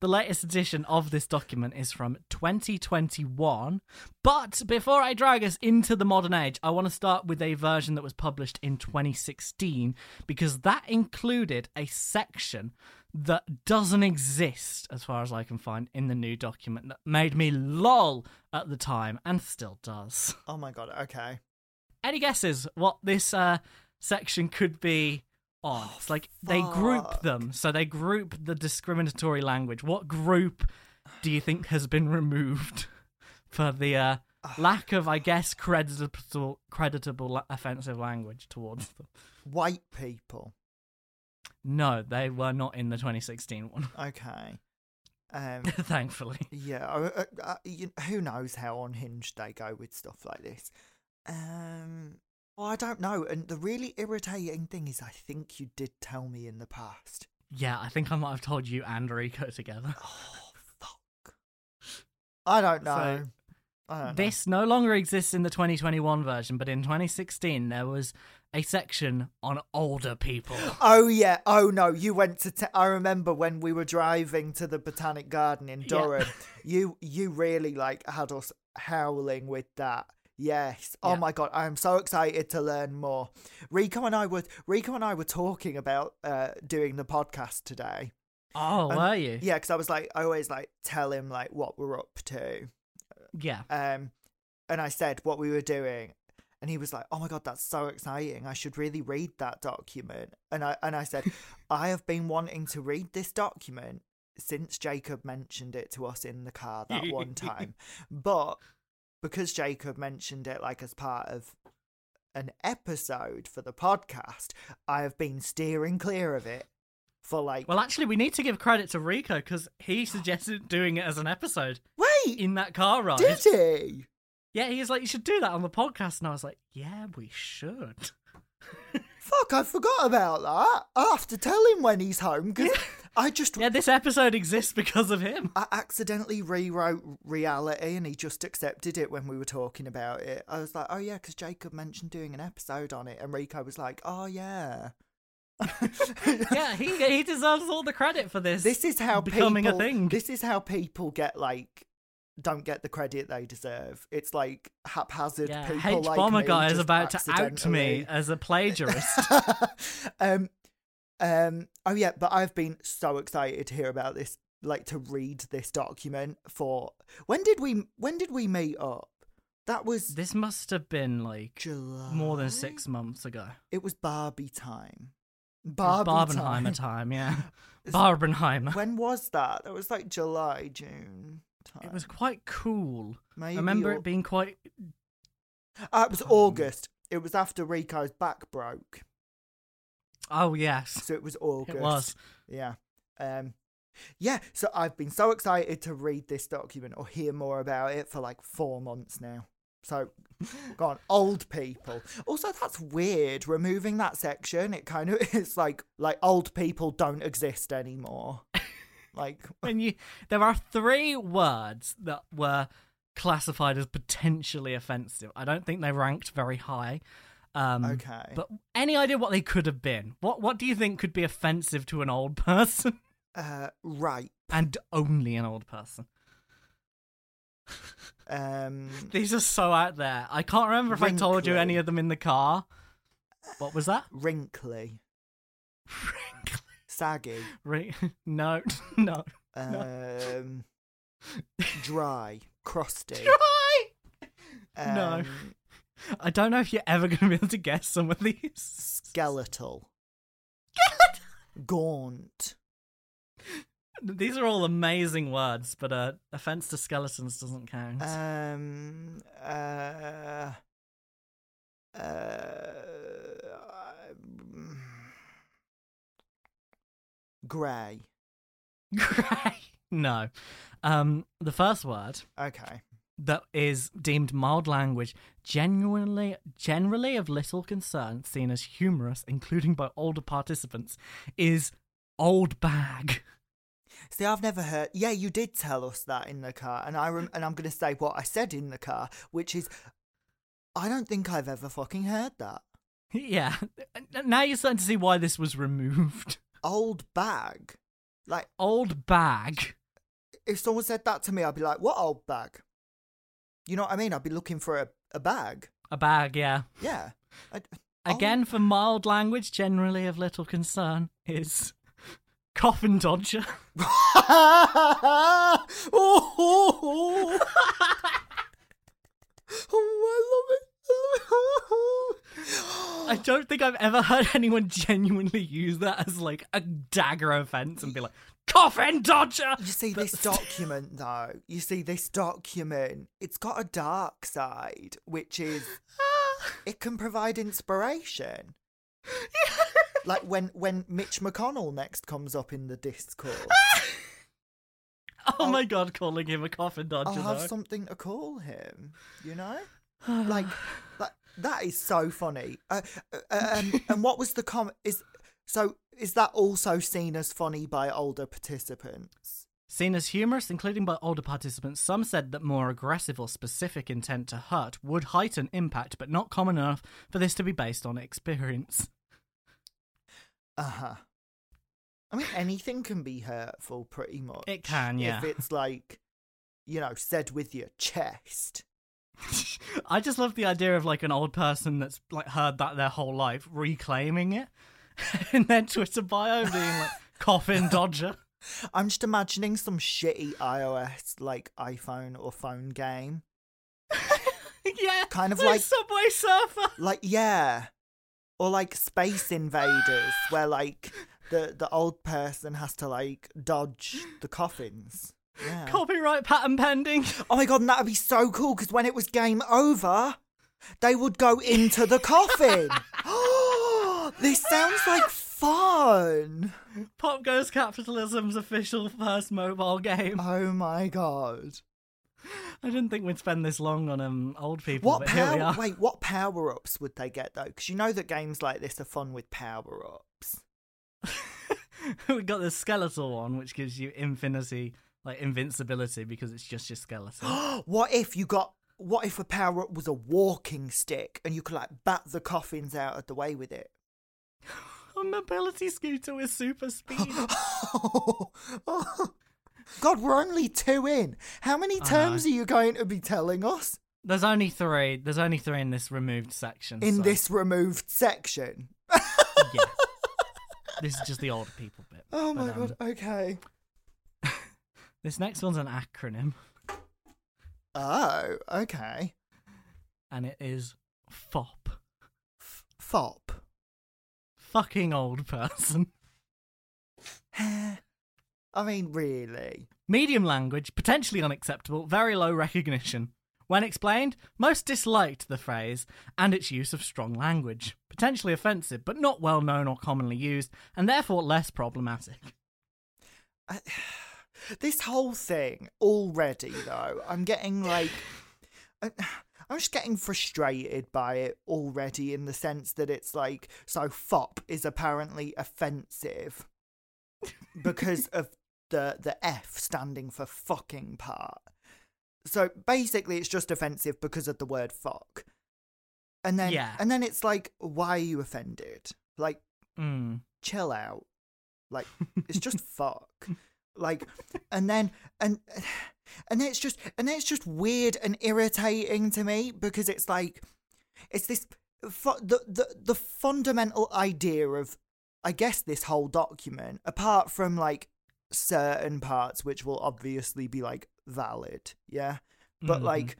The latest edition of this document is from 2021. But before I drag us into the modern age, I want to start with a version that was published in 2016 because that included a section that doesn't exist, as far as I can find, in the new document that made me lol at the time and still does. Oh my god. Okay. Any guesses what this uh, section could be on? Oh, it's like they group them, so they group the discriminatory language. What group do you think has been removed for the uh, lack of, I guess, creditable, creditable offensive language towards them? White people. No, they were not in the 2016 one, Okay. Um. thankfully. Yeah, you, who knows how unhinged they go with stuff like this. Um, Oh, I don't know. And the really irritating thing is, I think you did tell me in the past. Yeah, I think I might have told you and Rico together. Oh, fuck. I don't know. So, I don't know. This no longer exists in the 2021 version, but in 2016 there was a section on older people. Oh yeah. Oh no. You went to. Te- I remember when we were driving to the Botanic Garden in Yeah. Durham. you you really like had us howling with that. Yes. Oh Yeah. my god. I am so excited to learn more. Rico and I were Rico and I were talking about uh, doing the podcast today. Oh, Um, were you? Yeah, because I was like, I always like tell him like what we're up to. Yeah. Um, and I said what we were doing, and he was like, "Oh my god, that's so exciting! I should really read that document." And I and I said, "I have been wanting to read this document since Jacob mentioned it to us in the car that one time, but because Jacob mentioned it like as part of." An episode for the podcast, I have been steering clear of it for like. Well, actually, we need to give credit to Rico because he suggested doing it as an episode wait, in that car ride. did he? Yeah, he was like, "You should do that on the podcast," and I was like, "Yeah, we should." Fuck, I forgot about that. I'll have to tell him when he's home because I just Yeah, this episode exists because of him. I accidentally rewrote reality and he just accepted it when we were talking about it. I was like, oh yeah, because Jacob mentioned doing an episode on it, and Rico was like, oh yeah. Yeah, he he deserves all the credit for this. This is how becoming people, a thing. This is how people get like don't get the credit they deserve. It's like haphazard yeah, people H like bomber guy is about to out me as a plagiarist. um, um, oh yeah, but I've been so excited to hear about this, like to read this document for. When did we? When did we meet up? That was this must have been like July. more than six months ago. It was Barbie time. Barbie Barbenheimer time. time, yeah. Barbenheimer. When was that? That was like July, June. Time. It was quite cool. Maybe I remember Au- it being quite. Ah, it was August. It was after Rico's back broke, Oh yes, so it was August. it was. Yeah. Um yeah, so I've been so excited to read this document or hear more about it for like 4 months now. So go on, old people. Also that's weird removing that section. It kind of it's like like old people don't exist anymore. Like When you, there are three words that were classified as potentially offensive. I don't think they ranked very high. Um, okay. But any idea what they could have been? What What do you think could be offensive to an old person, uh right. and only an old person? Um These are so out there. I can't remember if I told you any of them in the car. What was that? wrinkly, saggy, Ri- no, no. um dry, crusty. Try. No. um, I don't know if you're ever going to be able to guess some of these. skeletal, gaunt. These are all amazing words, but uh, offense to skeletons doesn't count. Um. Uh. Uh. Grey. Grey. no. Um, the first word Okay. that is deemed mild language, genuinely, generally of little concern, seen as humorous, including by older participants, is old bag. See, I've never heard. Yeah, you did tell us that in the car, and I rem- and I'm going to say what I said in the car, which is, I don't think I've ever fucking heard that. yeah. Now you're starting to see why this was removed. Old bag. Like, Old bag. if someone said that to me, I'd be like, "What old bag?" You know what I mean? I'd be looking for a, a bag. A bag, yeah. Yeah. I, oh. Again, for mild language, generally of little concern, is coffin dodger. oh, oh, oh. oh, I love it. I don't think I've ever heard anyone genuinely use that as like a dagger offense and be like, coffin dodger! You see this document though. You see this document. It's got a dark side, which is it can provide inspiration. like when when Mitch McConnell next comes up in the Discord, oh my god, calling him a coffin dodger I'll have though. something to call him. You know, like like That is so funny. Uh, uh, um, and what was the com? Is so? Is that also seen as funny by older participants? Seen as humorous, including by older participants, some said that more aggressive or specific intent to hurt would heighten impact, but not common enough for this to be based on experience. Uh huh. I mean, anything can be hurtful, pretty much. It can, yeah. If it's like, you know, said with your chest. I just love the idea of like an old person that's like heard that their whole life reclaiming it in their Twitter bio being like coffin dodger. I'm just imagining some shitty iOS like iPhone or phone game. yeah. Kind of like like- Subway Surfer. Like yeah. Or like Space Invaders where like the the old person has to like dodge the coffins. Yeah. Copyright patent pending. Oh my god, and that'd be so cool because when it was game over, they would go into the coffin. this sounds like fun. Pop Goes Capitalism's official first mobile game. Oh my god. I didn't think we'd spend this long on um old people, What but here we power? Wait, what power ups would they get though? Because you know that games like this are fun with power ups. we got the skeletal one, which gives you infinity, like invincibility, because it's just your skeleton. what if you got? What if a power up was a walking stick and you could like bat the coffins out of the way with it? a mobility scooter with super speed. God, we're only two in. How many terms are you going to be telling us There's only three. There's only three in this removed section. in so, this removed section? yeah. This is just the older people bit. Oh my But, um, god, okay. This next one's an acronym, Oh, okay. and it is FOP. Fop. Fucking old person. I mean, really? Medium language, potentially unacceptable, very low recognition. When explained, most disliked the phrase and its use of strong language. Potentially offensive, but not well known or commonly used, and therefore less problematic. I, this whole thing already, though, I'm getting like. I'm just getting frustrated by it already in the sense that it's like, so fop is apparently offensive because of the the F standing for fucking part. So basically, it's just offensive because of the word fuck. And then, Yeah. and then it's like, why are you offended? Like, Mm. chill out. Like it's just fuck. Like and then and and it's just and it's just weird and irritating to me because it's like it's this the the the fundamental idea of I guess this whole document apart from like certain parts which will obviously be like valid, yeah? But Mhm. like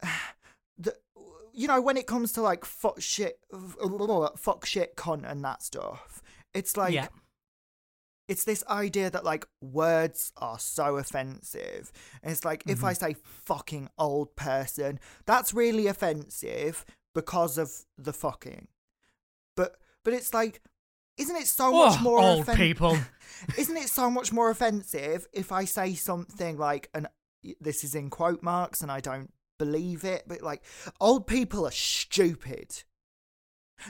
the you know when it comes to like fuck shit fuck shit cunt and that stuff it's like yeah. It's this idea that like words are so offensive and it's like if i mm-hmm. say fucking old person that's really offensive because of the fucking but but it's like isn't it so much Oh, more old offen- people. isn't it so much more offensive if I say something like, and this is in quote marks and I don't believe it, but like, old people are stupid.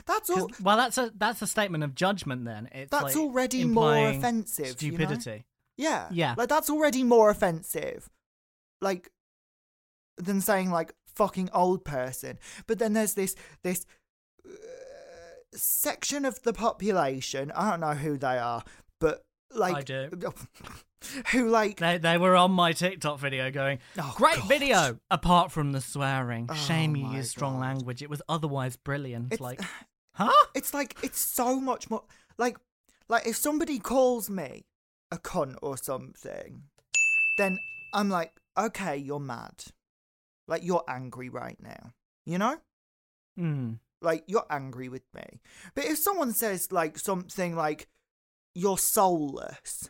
That's all. well, that's a that's a statement of judgment. Then it's That's like already more offensive. you know? Stupidity. Yeah. Yeah. Like, that's already more offensive. Like, than saying, like, fucking old person. But then there's this, this, uh, section of the population, I don't know who they are, like, I do. who like, They they were on my TikTok video going, Oh, great God. video. Apart from the swearing, Oh shame you my used strong God. language. It was otherwise brilliant. It's- like, huh? it's like it's so much more like like if somebody calls me a cunt or something then i'm like okay you're mad like you're angry right now you know Hmm. like you're angry with me but if someone says like something like you're soulless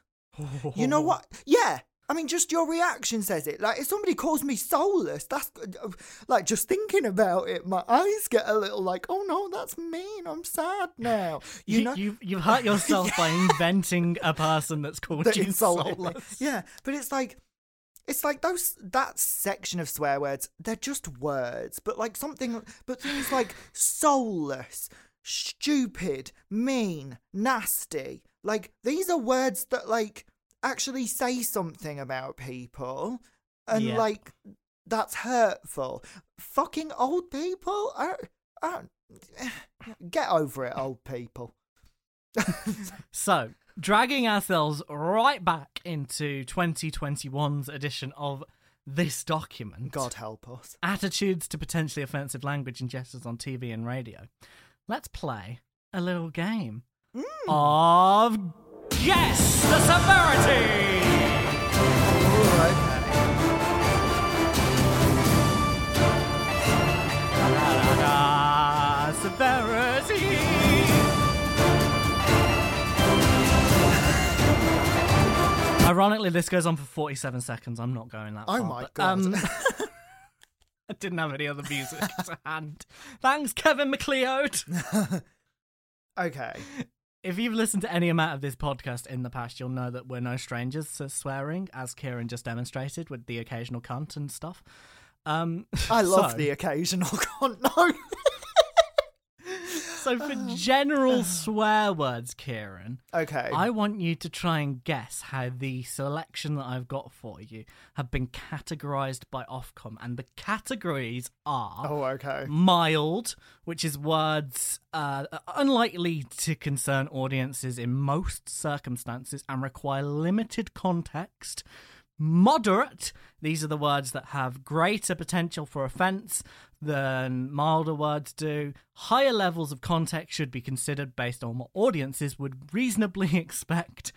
you know what yeah I mean, just your reaction says it. Like, if somebody calls me soulless, that's uh, like just thinking about it. My eyes get a little like, oh no, that's mean. I'm sad now. You, You, know, you you've hurt yourself by inventing a person that's called that you soulless. Yeah, but it's like, it's like those that section of swear words they're just words but like something but things like soulless stupid mean nasty like these are words that like actually say something about people and Yeah. like that's hurtful fucking old people I, I, get over it old people So, dragging ourselves right back into 2021's edition of this document. god help us attitudes to potentially offensive language and gestures on TV and radio. Let's play a little game Mm. of Guess the Severity! Severity! Ironically, this goes on for 47 seconds. I'm not going that Oh far. my but, God. um, I didn't have any other music to hand. Thanks, Kevin MacLeod. okay If you've listened to any amount of this podcast in the past, you'll know that we're no strangers to swearing, as Kieran just demonstrated with the occasional cunt and stuff. Um, i love so- the occasional cunt no So, for general swear words, Kieran, okay I want you to try and guess how the selection that I've got for you have been categorized by Ofcom. And the categories are oh okay mild, which is words uh, unlikely to concern audiences in most circumstances and require limited context. Moderate, these are the words that have greater potential for offence than milder words do. Higher levels of context should be considered based on what audiences would reasonably expect.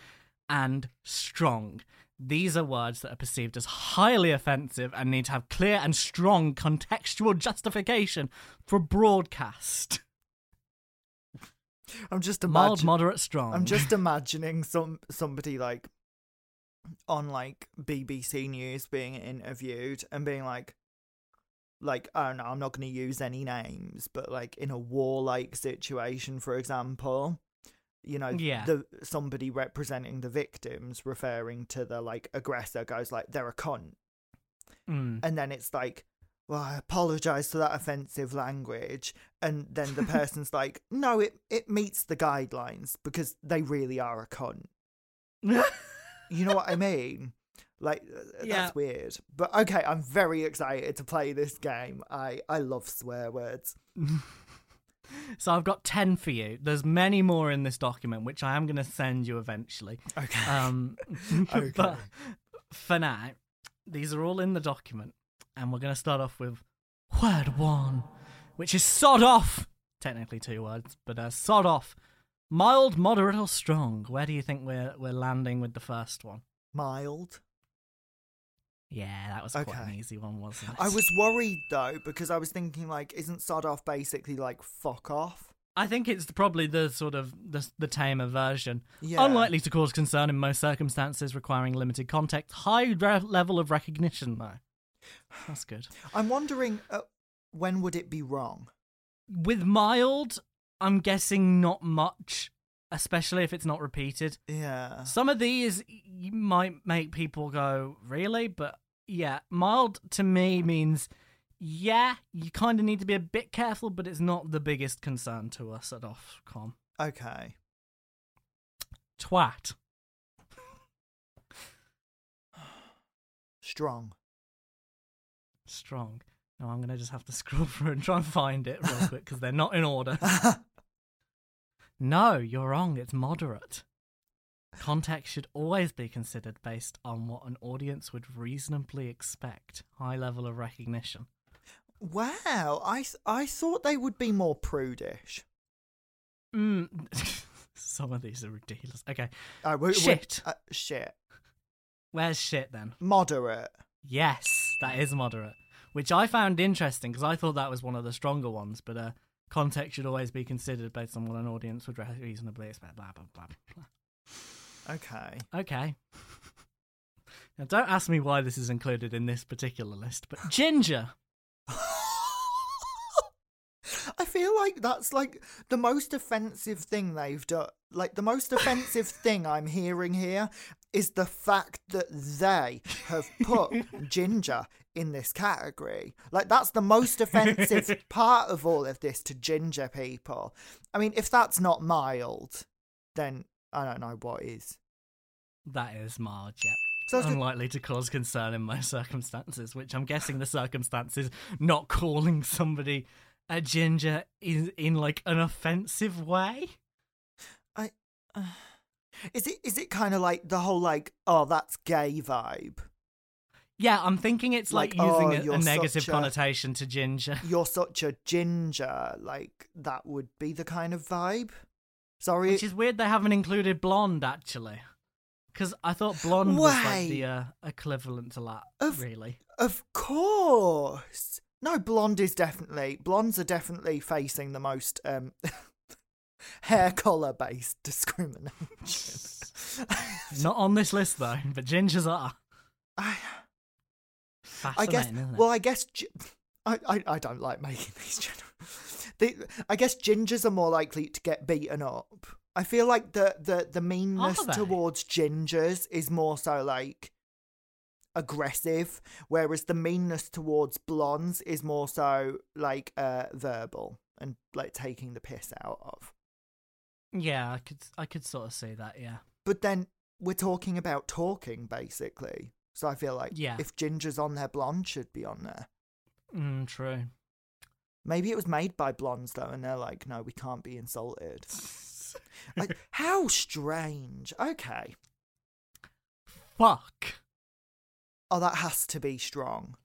And strong. These are words that are perceived as highly offensive and need to have clear and strong contextual justification for broadcast. i'm just Mild, moderate, strong. I'm just imagining some somebody like on like BBC News being interviewed and being like, like I don't know, I'm not going to use any names, but like in a warlike situation, for example, you know, Yeah. the somebody representing the victims referring to the like aggressor goes like they're a cunt, Mm. and then it's like. Well, I apologize for that offensive language, and then the person's like, "No, it it meets the guidelines because they really are a cunt." You know what I mean? Like uh, Yeah. that's weird. But okay, I'm very excited to play this game. I I love swear words. so I've got 10 for you. There's many more in this document, which I am going to send you eventually. Okay. Um, Okay. But for now, these are all in the document. And we're going to start off with word one, which is sod off. Technically two words, but uh, sod off. Mild, moderate, or strong? Where do you think we're we're landing with the first one? Mild. Yeah, that was quite an easy one, wasn't it? I was worried though because I was thinking like, isn't sod off basically like fuck off? I think it's probably the sort of the the tamer version. Yeah. Unlikely to cause concern in most circumstances, requiring limited context. High re- level of recognition, though. That's good. I'm wondering uh, when would it be wrong? With mild, I'm guessing not much, especially if it's not repeated. Yeah. Some of these y- might make people go, really? But yeah, mild to me means, yeah, you kind of need to be a bit careful, but it's not the biggest concern to us at Ofcom. Okay. Twat. Strong. Strong. No, I'm going to just have to scroll through and try and find it real quick because they're not in order. No, you're wrong. It's moderate. Context should always be considered based on what an audience would reasonably expect. High level of recognition. wow. I I thought they would be more prudish. Mm. Some of these are ridiculous. Okay, Uh, we- we- Shit. uh, shit. where's shit then? Moderate. Yes, that is moderate, which I found interesting because I thought that was one of the stronger ones. But uh, context should always be considered based on what an audience would reasonably expect. Blah blah blah. blah. Okay. Okay. Now, don't ask me why this is included in this particular list, but ginger. I feel like that's like the most offensive thing they've done. Like the most offensive thing I'm hearing here is the fact that they have put ginger in this category. Like that's the most offensive part of all of this to ginger people. I mean, if that's not mild, then I don't know what is. That is mild, yeah. So I was gonna- Unlikely to cause concern in my circumstances, which I'm guessing the circumstances not calling somebody a ginger is in like an offensive way. I uh, is it is it kind of like the whole like oh that's gay vibe. Yeah, I'm thinking it's like, Like, using oh, a- a, negative a- connotation to ginger. You're such a ginger, like that would be the kind of vibe. Sorry, Which is weird they haven't included blonde actually. Because I thought blonde was like the uh, equivalent to that, Of- really. Of course. No, blonde is definitely blondes are definitely facing the most um hair colour based discrimination. Not on this list though, but gingers are. I, I guess well I guess I, I, I don't like making these general. The, I guess gingers are more likely to get beaten up. I feel like the the, the meanness towards gingers is more so like aggressive, whereas the meanness towards blondes is more so like uh verbal and like taking the piss out of. yeah, I could I could sort of see that, yeah. But then we're talking about talking basically. So I feel like Yeah. if ginger's on there, blonde should be on there. Mm, true. Maybe it was made by blondes though, and they're like, no, we can't be insulted. like, how strange. Okay. Fuck. Oh, that has to be strong.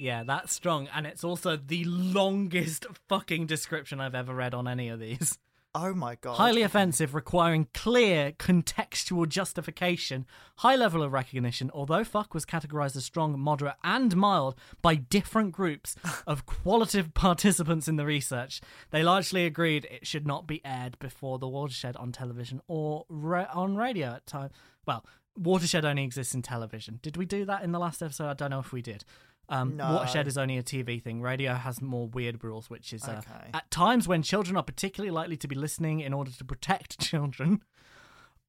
Yeah, that's strong, and it's also the longest fucking description I've ever read on any of these. Oh my god. Highly offensive, requiring clear contextual justification, high level of recognition, although fuck was categorized as strong, moderate, and mild by different groups of qualitative participants in the research, they largely agreed it should not be aired before the watershed on television or ra- on radio at time. Well, watershed only exists in television. Did we do that in the last episode? I don't know if we did. Um, No. Watershed is only a TV thing. Radio has more weird rules, which is uh, Okay. at times when children are particularly likely to be listening in order to protect children.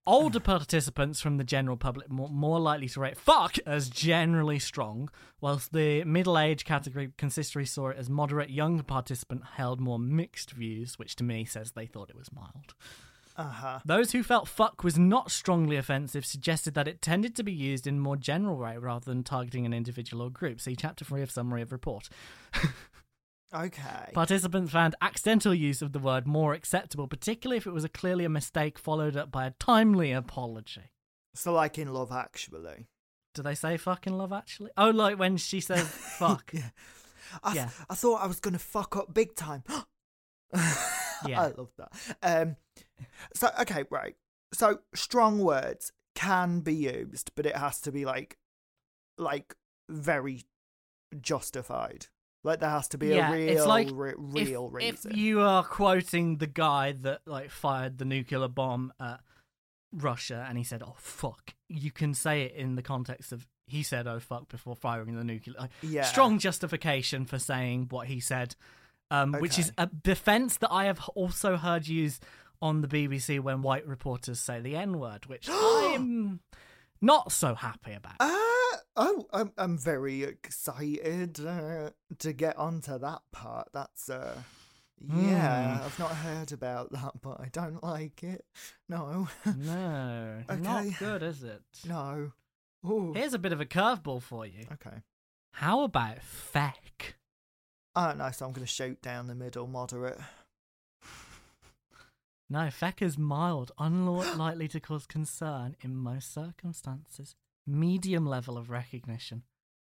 Older participants from the general public more, more likely to rate fuck as generally strong, whilst the middle age category consistory saw it as moderate. Young participant held more mixed views, which to me says they thought it was mild. Uh huh. Those who felt fuck was not strongly offensive suggested that it tended to be used in more general way rather than targeting an individual or group. See chapter three of summary of report. Okay. Participants found accidental use of the word more acceptable, particularly if it was a clearly a mistake followed up by a timely apology. so, like in Love Actually. Do they say fucking love actually? Oh, like when she says fuck. Yeah. I, Yeah. I thought I was gonna fuck up big time. Yeah. I love that. Um. So okay, right. So strong words can be used, but it has to be like, like very justified. Like there has to be Yeah, a real, it's like re- If- real if, reason. you are quoting the guy that like fired the nuclear bomb at Russia and he said, "Oh fuck," you can say it in the context of he said, "Oh fuck" before firing the nuclear. like, Yeah. Strong justification for saying what he said, um, which is a defense that I have also heard used on the BBC when white reporters say the N word, which I'm not so happy about. Uh, oh, I'm I'm very excited uh, to get onto that part. That's uh, yeah, Hmm. I've not heard about that, but I don't like it. No, no, Okay. not good, is it? no. Ooh. Here's a bit of a curveball for you. Okay. How about feck? I don't know, so I'm gonna shoot down the middle, moderate. No, feck is mild, unlikely to cause concern in most circumstances. Medium level of recognition.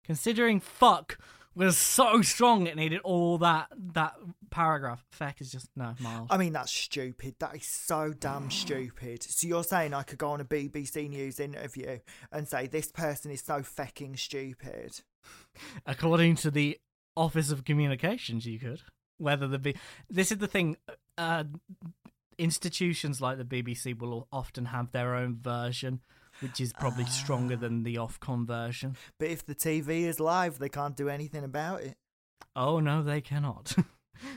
Considering fuck was so strong it needed all that that paragraph. Feck is just no mild. I mean, that's stupid. That is so damn stupid. So you're saying I could go on a BBC News interview and say this person is so fecking stupid? According to the Office of Communications, you could. Whether the B- this is the thing. Uh, institutions like the BBC will often have their own version, which is probably stronger than the Ofcom version. But if the TV is live, they can't do anything about it. Oh no, they cannot.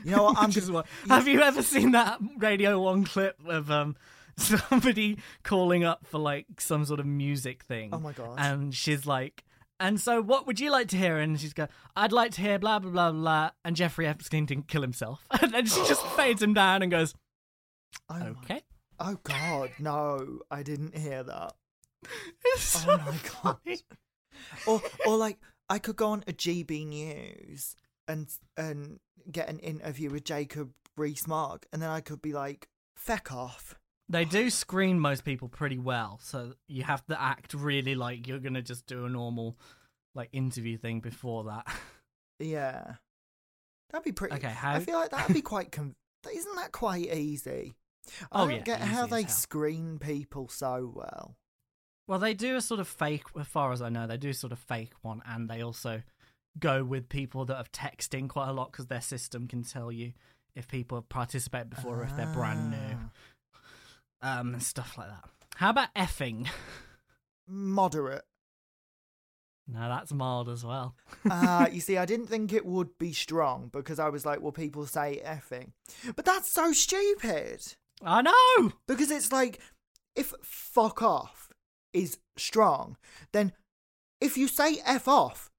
You know what? I'm just. what- Have you ever seen that Radio One clip of um somebody calling up for like some sort of music thing. Oh my God. And she's like, and so what would you like to hear? And she's go, I'd like to hear blah blah blah blah. And Jeffrey Epstein didn't kill himself, and then she just fades him down and goes, Oh my- okay. Oh God, no! I didn't hear that. It's Oh so my funny. God. Or, or like, I could go on a GB News and and get an interview with Jacob Rees-Mogg, and then I could be like, "Feck off." They do screen most people pretty well, so you have to act really like you're gonna just do a normal like interview thing before that. Yeah, that'd be pretty. Okay, how- I feel like that'd be quite. Com- isn't that quite easy? I Oh, don't yeah, get how they screen people so well. Well, they do a sort of fake, as far as I know, they do sort of fake one, and they also go with people that have texting quite a lot because their system can tell you if people have participated before or if they're brand new, Ah. um, and stuff like that. How about effing? Moderate. No, that's mild as well. uh, you see, I didn't think it would be strong because I was like, well, people say effing. But that's so stupid. I know. Because it's like, if fuck off is strong, then if you say F off,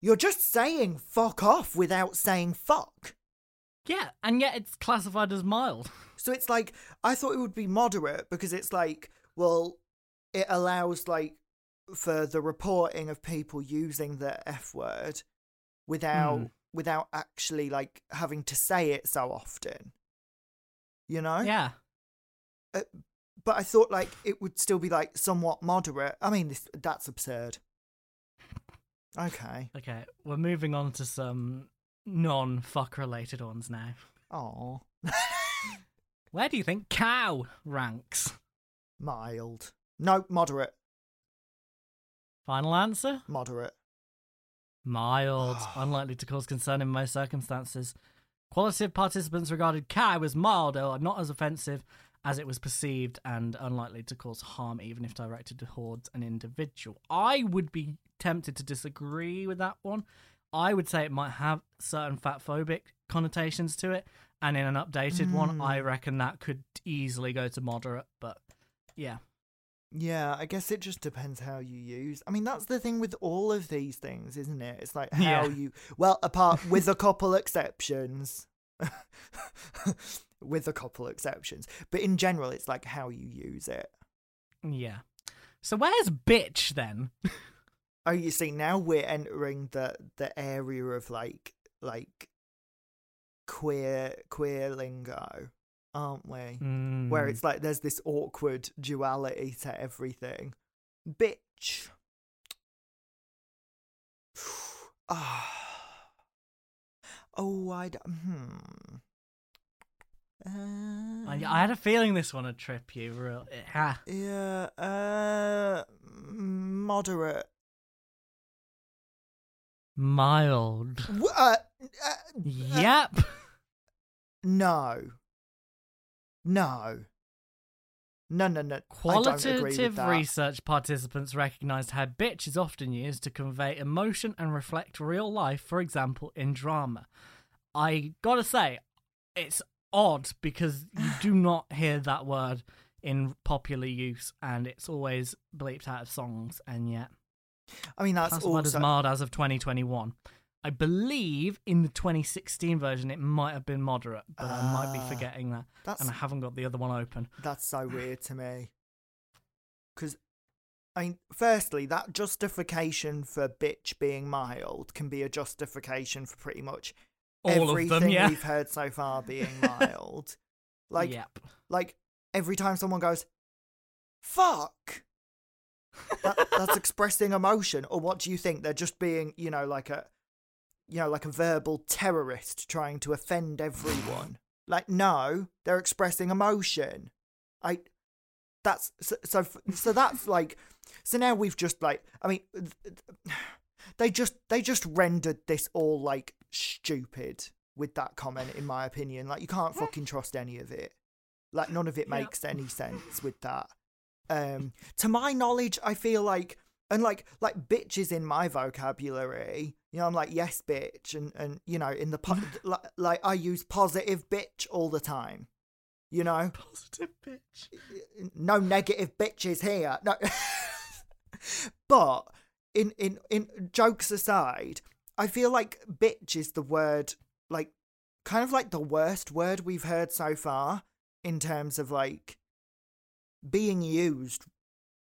you're just saying fuck off without saying fuck. Yeah, and yet it's classified as mild. So it's like, I thought it would be moderate because it's like, well, it allows like for the reporting of people using the F word without Hmm. without actually like having to say it so often. You know? Yeah. Uh, but I thought like it would still be like somewhat moderate. I mean, this that's absurd. Okay. Okay, we're moving on to some non-fuck related ones now. Oh, Where do you think cow ranks? mild. No, moderate. Final answer? Moderate. Mild, unlikely to cause concern in most circumstances. Quality of participants regarded Kai as mild or not as offensive as it was perceived and unlikely to cause harm even if directed towards an individual. I would be tempted to disagree with that one. I would say it might have certain fat phobic connotations to it, and in an updated one, I hmm. reckon that could easily go to moderate, but yeah. Yeah, I guess it just depends how you use. I mean, that's the thing with all of these things, isn't it? It's like how Yeah. you. Well, apart with a couple exceptions. with a couple exceptions, but in general, it's like how you use it. Yeah. So where's bitch then? Oh, you see, now we're entering the the area of like like queer queer lingo, aren't we? Where Mm. it's like there's this awkward duality to everything. Bitch. Oh, I d- hmm. Uh, I, I had a feeling this one would trip you. Real, ha. yeah, uh, moderate. Mild. Uh, uh, Yep. no. No. No, no, no. I don't agree with Qualitative research participants recognised how bitch is often used to convey emotion and reflect real life, for example, in drama. I gotta say, it's odd because you do not hear that word in popular use and it's always bleeped out of songs, and yet I mean, that's classified as also. mild as of 2021. I believe in the 2016 version it might have been moderate, but I might be Ah, forgetting that, That's and I haven't got the other one open. That's so weird to me. Because, I mean, firstly, that justification for bitch being mild can be a justification for pretty much All everything of them, yeah. we've heard so far being mild. like, yep. like every time someone goes, "fuck," that, that's expressing emotion. Or what do you think? They're just being, you know, like a, you know, like a verbal terrorist trying to offend everyone. Like, no, they're expressing emotion. I, that's so, so. So that's like. So now we've just like. I mean, they just they just rendered this all like stupid with that comment. In my opinion, like you can't fucking trust any of it. Like none of it Yeah. makes any sense with that. Um, to my knowledge, I feel like and like like bitches in my vocabulary. You know, I'm like yes, bitch, and and you know, in the po- like, like I use positive bitch all the time. You know, Positive bitch. no negative bitches here. No, but in in in jokes aside, I feel like bitch is the word like kind of like the worst word we've heard so far in terms of like being used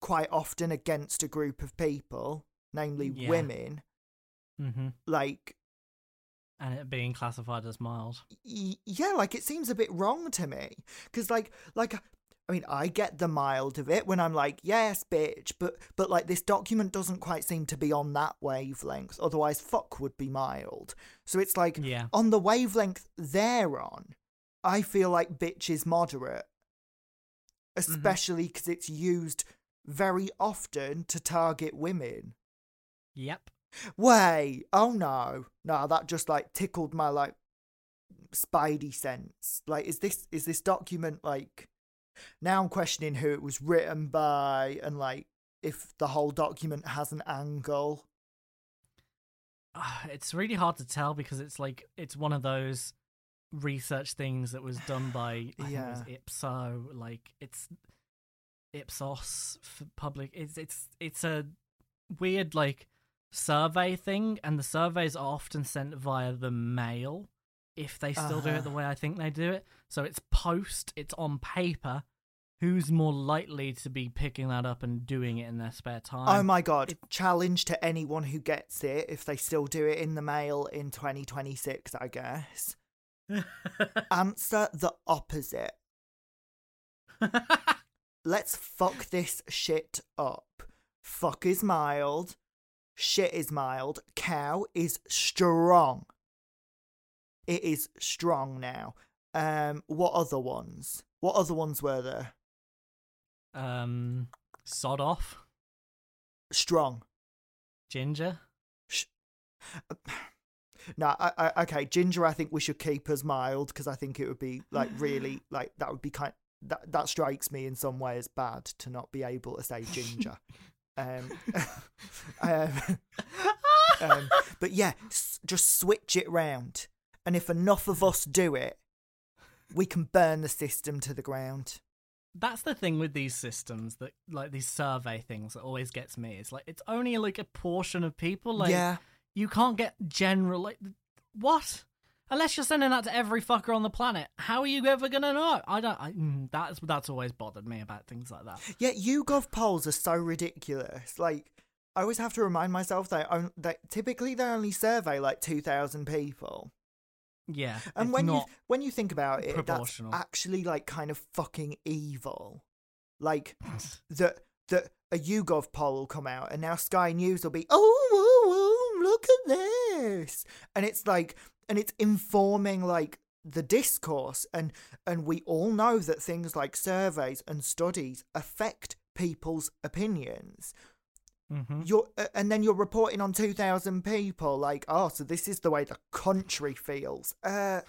quite often against a group of people, namely Yeah. women. Hmm Like And it being classified as mild. y- yeah, like it seems a bit wrong to me because like like I mean I get the mild of it when I'm like yes bitch but but like this document doesn't quite seem to be on that wavelength otherwise fuck would be mild so it's like Yeah. on the wavelength they're on I feel like bitch is moderate especially because it's used very often to target women Yep. Way, oh no, no, that just like tickled my like spidey sense. Like, is this is this document like? Now I'm questioning who it was written by and like if the whole document has an angle. Ah, it's really hard to tell because it's like it's one of those research things that was done by I think it was Yeah. Ipso, like it's Ipsos for public. It's it's it's a weird like survey thing, and the surveys are often sent via the mail if they still do it the Uh-huh. way I think they do it. So it's post, it's on paper. Who's more likely to be picking that up and doing it in their spare time? oh my god! it- Challenge to anyone who gets it if they still do it in the mail in 2026. I guess. Answer the opposite. Let's fuck this shit up. Fuck is mild. Shit is mild. Cow is strong. It is strong now. Um, what other ones? What other ones were there? um, sod off, Strong. ginger. No, I, I, okay. Ginger, I think we should keep as mild because I think it would be like really like that would be kind. That that strikes me in some way as bad to not be able to say ginger. Um, um, um, but yeah, s- just switch it round, and if enough of us do it, we can burn the system to the ground. That's the thing with these systems that like these survey things that always gets me. It's like it's only like a portion of people. Like yeah, you can't get general like what? Unless you're sending that to every fucker on the planet, how are you ever gonna know? I don't. I, mm, that's that's always bothered me about things like that. yeah. YouGov polls are so ridiculous. Like, I always have to remind myself that, that typically they only survey like two thousand people. Yeah, And when you when you think about it, that's actually like kind of fucking evil. Like that that a YouGov poll will come out, and now Sky News will be, oh, whoa, whoa, look at this, and it's like, and it's informing like the discourse, and and we all know that things like surveys and studies affect people's opinions. hmm You're uh, and then you're reporting on two thousand people, like, oh, so this is the way the country feels. Uh,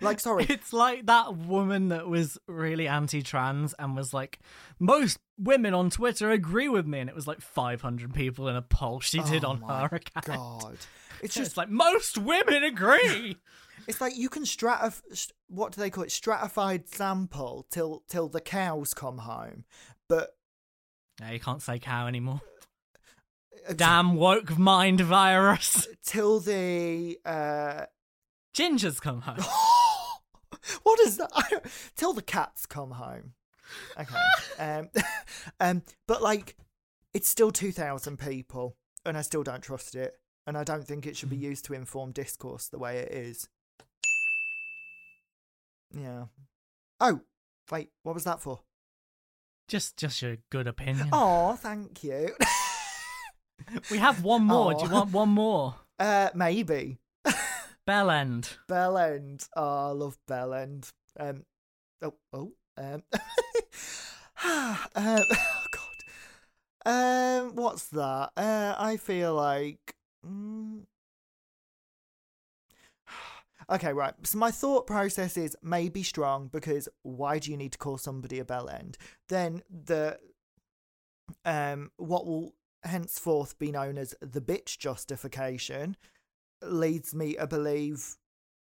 like, sorry, It's like that woman that was really anti-trans and was like, most women on Twitter agree with me, and it was like 500 people in a poll she did Oh on her account. God, it's just like most women agree. It's like you can stratif st- what do they call it? Stratified sample till till the cows come home, but no, you can't say cow anymore. uh, t- Damn woke mind virus. till the uh, Ginger's come home. what is that? Till the cats come home. Okay, um, um, but like it's still two thousand people, and I still don't trust it, and I don't think it should be used to inform discourse the way it is. Yeah. Oh, wait, what was that for? Just, just your good opinion. Oh, thank you. We have one more. Do you want one more? uh, maybe Bellend. Bellend. Oh, I love Bell End. Um, oh, oh, um, um, oh God. Um, what's that? Uh, I feel like. Mm, Okay, right. So my thought process is maybe strong because why do you need to call somebody a bell end? Then the um what will henceforth be known as the bitch justification leads me to believe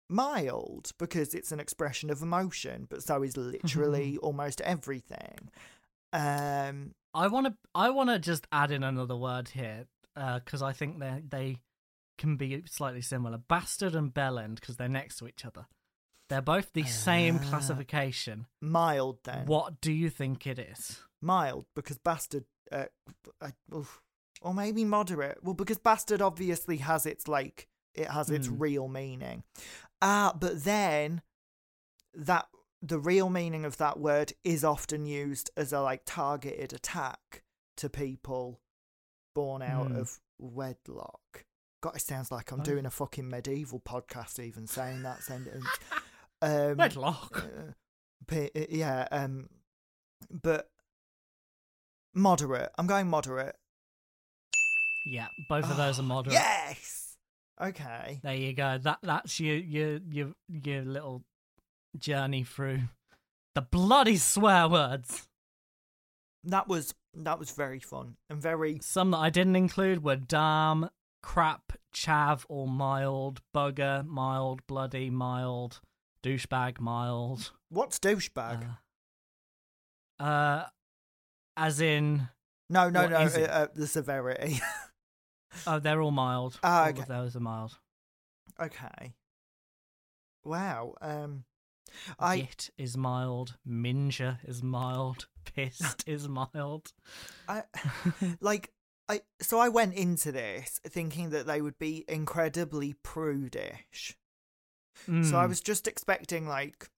mild because it's an expression of emotion, but so is literally almost everything. Um, I want to. I want to just add in another word here because I think they they can be slightly similar. Bastard and bellend because they're next to each other. They're both the same Ah. classification. mild then. What do you think it is? Mild because bastard, uh, I, or maybe moderate. Well, because bastard obviously has its like it has its Hmm. real meaning. Ah, but then that the real meaning of that word is often used as a like targeted attack to people born out Hmm. of wedlock. God, it sounds like I'm Oh. doing a fucking medieval podcast even saying that sentence. Um, Wedlock. uh, p- uh, yeah, um, but moderate. I'm going moderate. Yeah, both of those are Oh, moderate. Yes. Okay. There you go. That that's your your your your little journey through the bloody swear words. That was that was very fun and very Some that I didn't include were damn, crap, chav, or mild, bugger, mild, bloody, mild, douchebag, mild. what's douchebag? Uh, uh as in, no, no, no. Uh, uh, the severity. oh, they're all mild. Ah, all of those are mild. okay. Wow. Um, I Git is mild. Minger is mild. Pissed is mild. I like I so I went into this thinking that they would be incredibly prudish. So I Mm. was just expecting like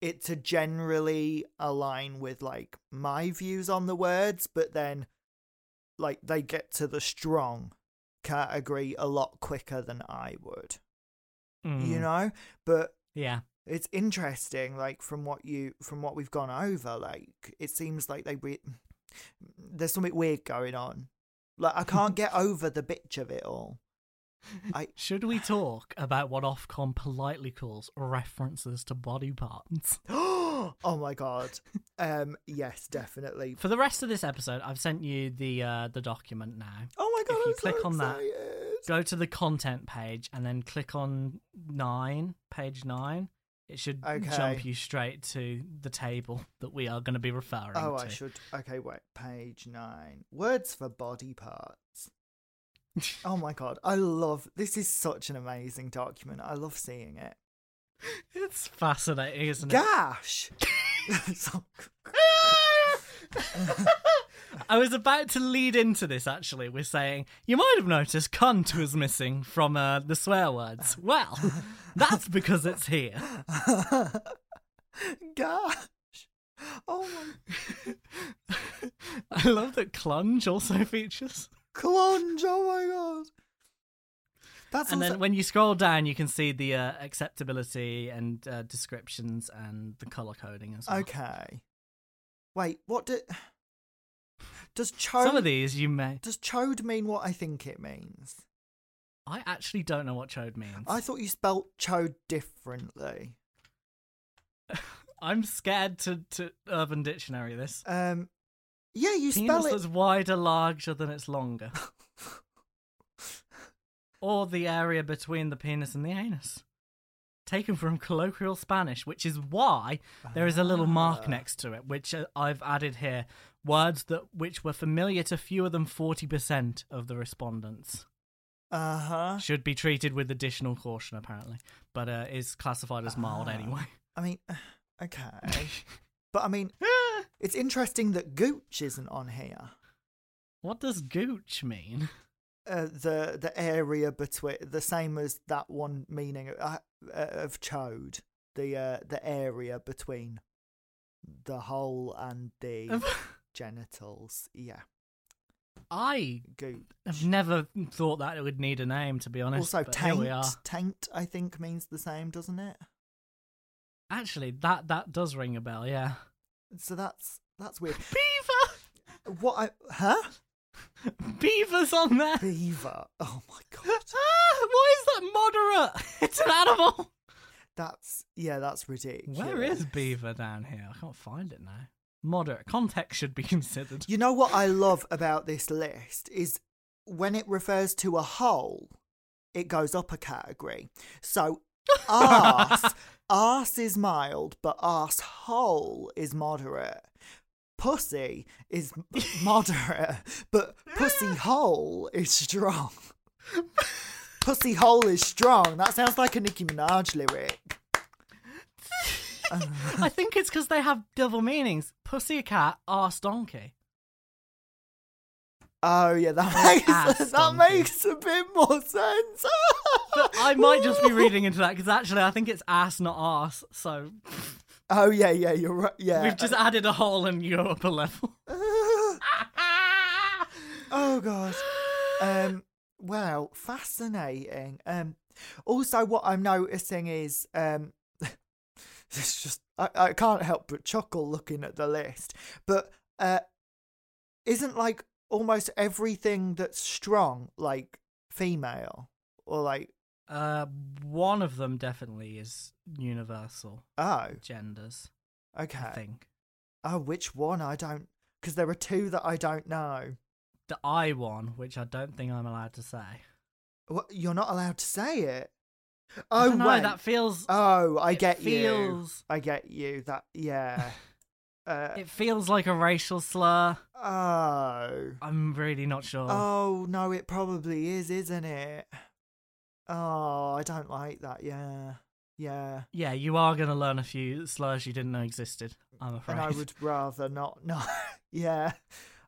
it to generally align with like my views on the words, but then like they get to the strong category a lot quicker than I would. You Mm. know? But Yeah. It's interesting like from what you from what we've gone over like it seems like they re- there's something weird going on. Like I can't get over the bitch of it all. I Should we talk about what Ofcom politely calls references to body parts? oh my god. Um yes, definitely. For the rest of this episode, I've sent you the uh, the document now. Oh my god, If you I'm so click on that. Go to the content page and then click on nine, page nine. It should Okay. jump you straight to the table that we are going to be referring Oh, to. I should. Okay, wait. Page nine. Words for body parts. Oh my god, I love this. Is such an amazing document. I love seeing it. It's fascinating, isn't it? Gash. I was about to lead into this actually with saying you might have noticed cunt was missing from uh, the swear words. Well, that's because it's here. Gosh. Oh my I love that clunge also features. clunge. Oh my god. That's And also- then when you scroll down, you can see the uh, acceptability and uh, descriptions and the color coding as well. okay. Wait, what do? Does chode? Some of these you may. Does chode mean what I think it means? I actually don't know what chode means. I thought you spelt chode differently. I'm scared to, to Urban Dictionary this. Um, yeah, you Penis spell it. that's wider, larger than it's longer. or the area between the penis and the anus. Taken from colloquial Spanish, which is why there is a little mark Ah. next to it, which uh, I've added here. Words that which were familiar to fewer than forty percent of the respondents Uh huh. should be treated with additional caution, apparently, but uh, is classified as mild Ah. anyway. I mean, okay, but I mean, it's interesting that gooch isn't on here. what does gooch mean? Uh, the the area between the same as that one meaning uh, uh, of chode. The uh, the area between the hole and the genitals. Yeah, I gooch. have never thought that it would need a name, to be honest. Also, but here we are. taint. Taint, I think, means the same, doesn't it? Actually, that that does ring a bell. Yeah. So that's that's weird. Beaver. What? I, huh? Beaver's on there. Beaver. Oh my god. Ah, why is that moderate? It's an animal. That's yeah. That's ridiculous. Where is beaver down here? I can't find it now. Moderate context should be considered. You know what I love about this list is when it refers to a whole, it goes up a category. So Arse. arse is mild, but arsehole is moderate. Pussy is moderate, but pussy hole is strong. pussy hole is strong. That sounds like a Nicki Minaj lyric. I think it's because they have double meanings. Pussy cat, arse donkey. Oh yeah, that ass makes that donkey. makes a bit more sense. But I might just be reading into that because actually I think it's ass, not arse. So Oh yeah, yeah, you're right. Yeah, we've just added a hole in your upper level. oh god. Um. Wow, fascinating. Um. Also, what I'm noticing is um. it's just I, I can't help but chuckle looking at the list, but uh, isn't like almost everything that's strong like female or like Uh, one of them definitely is universal oh genders. okay I think oh which one I don't because there are two that I don't know. the I one, which I don't think I'm allowed to say. What, you're not allowed to say it. Oh know, wait. that feels. Oh, I get you. feels, I get you. That yeah. Uh, It feels like a racial slur. oh. I'm really not sure. Oh no, it probably is, isn't it? Oh, I don't like that. Yeah, yeah. Yeah, you are going to learn a few slurs you didn't know existed. I'm afraid. And I would rather not. No. yeah.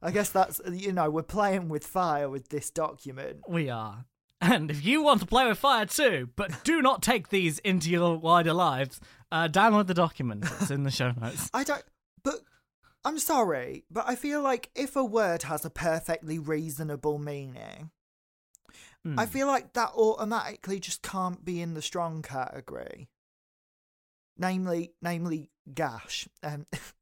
I guess that's you know we're playing with fire with this document. We are. And if you want to play with fire too, but do not take these into your wider lives, uh, download the document. It's in the show notes. I don't. But I'm sorry, but I feel like if a word has a perfectly reasonable meaning, Hmm. I feel like that automatically just can't be in the strong category. Namely, namely, gash. Um,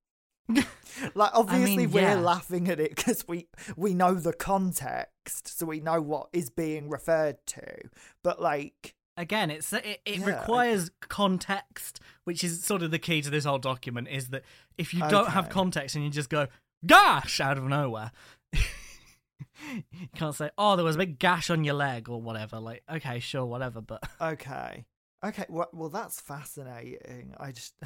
like obviously mean, we're laughing at it because we we know the context, so we know what is being referred to. But like, Again, it's it, it Yeah, requires context, which is sort of the key to this whole document. Is that if you don't have context and you just go "gosh" out of nowhere, you can't say, "Oh, there was a big gash on your leg" or whatever. Like, okay, sure, whatever. But okay, okay, well, well that's fascinating. I just.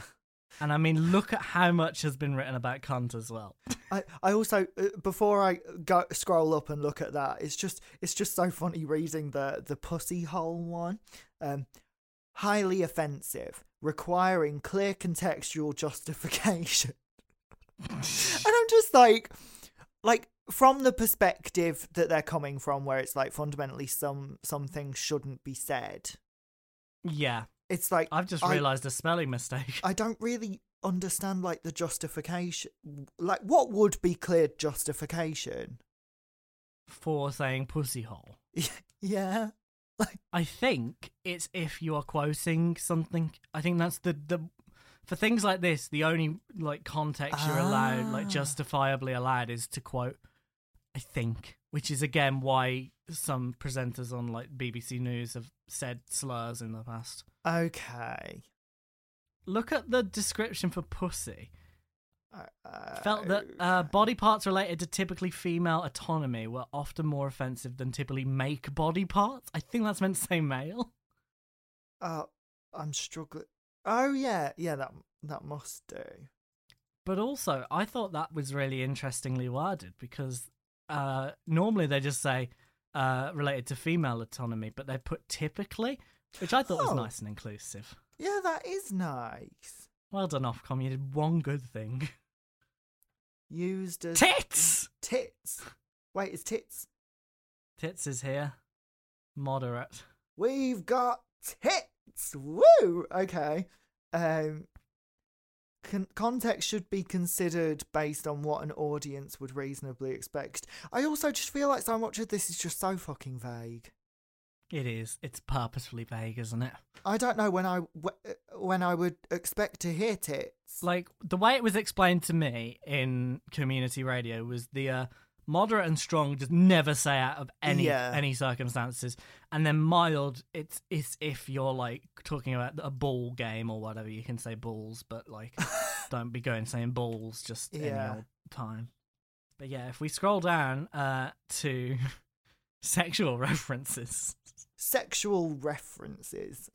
and I mean, look at how much has been written about cunt as well. I, I also uh, before I go scroll up and look at that, it's just it's just so funny reading the the pussy hole one. Um, highly offensive, requiring clear contextual justification. and I'm just like, like from the perspective that they're coming from, where it's like fundamentally some some things shouldn't be said. Yeah, It's like I've just I- realised a spelling mistake. I don't really understand like the justification. Like, what would be clear justification? for saying pussy hole. Yeah. I think it's if you are quoting something. I think that's the the for things like this, the only like context you're allowed, like Ah. justifiably allowed, is to quote. I think, which is again why some presenters on like BBC News have said slurs in the past. Okay. Look at the description for pussy. Uh, Felt that uh, body parts related to typically female autonomy were often more offensive than typically make body parts. I think that's meant to say male. uh, I'm struggling. Oh yeah, yeah. That that must do. But also, I thought that was really interestingly worded because uh, normally they just say uh, related to female autonomy, but they put typically, which I thought Oh. was nice and inclusive. Yeah, that is nice. Well done, Ofcom. You did one good thing. Used as Tits! tits. Wait, it's tits. Tits is here. Moderate. We've got tits. Woo. Okay. Um. Con- context should be considered based on what an audience would reasonably expect. I also just feel like so much of this is just so fucking vague. It is. It's purposefully vague, isn't it? I don't know when I when I would expect to hear tits. Like, the way it was explained to me in community radio was the uh, moderate and strong just never say out of any Yeah. any circumstances. And then mild, it's, it's if you're like talking about a ball game or whatever, you can say balls, but like, don't be going saying balls just any Yeah. old time. But yeah, if we scroll down uh, to sexual references. Sexual references.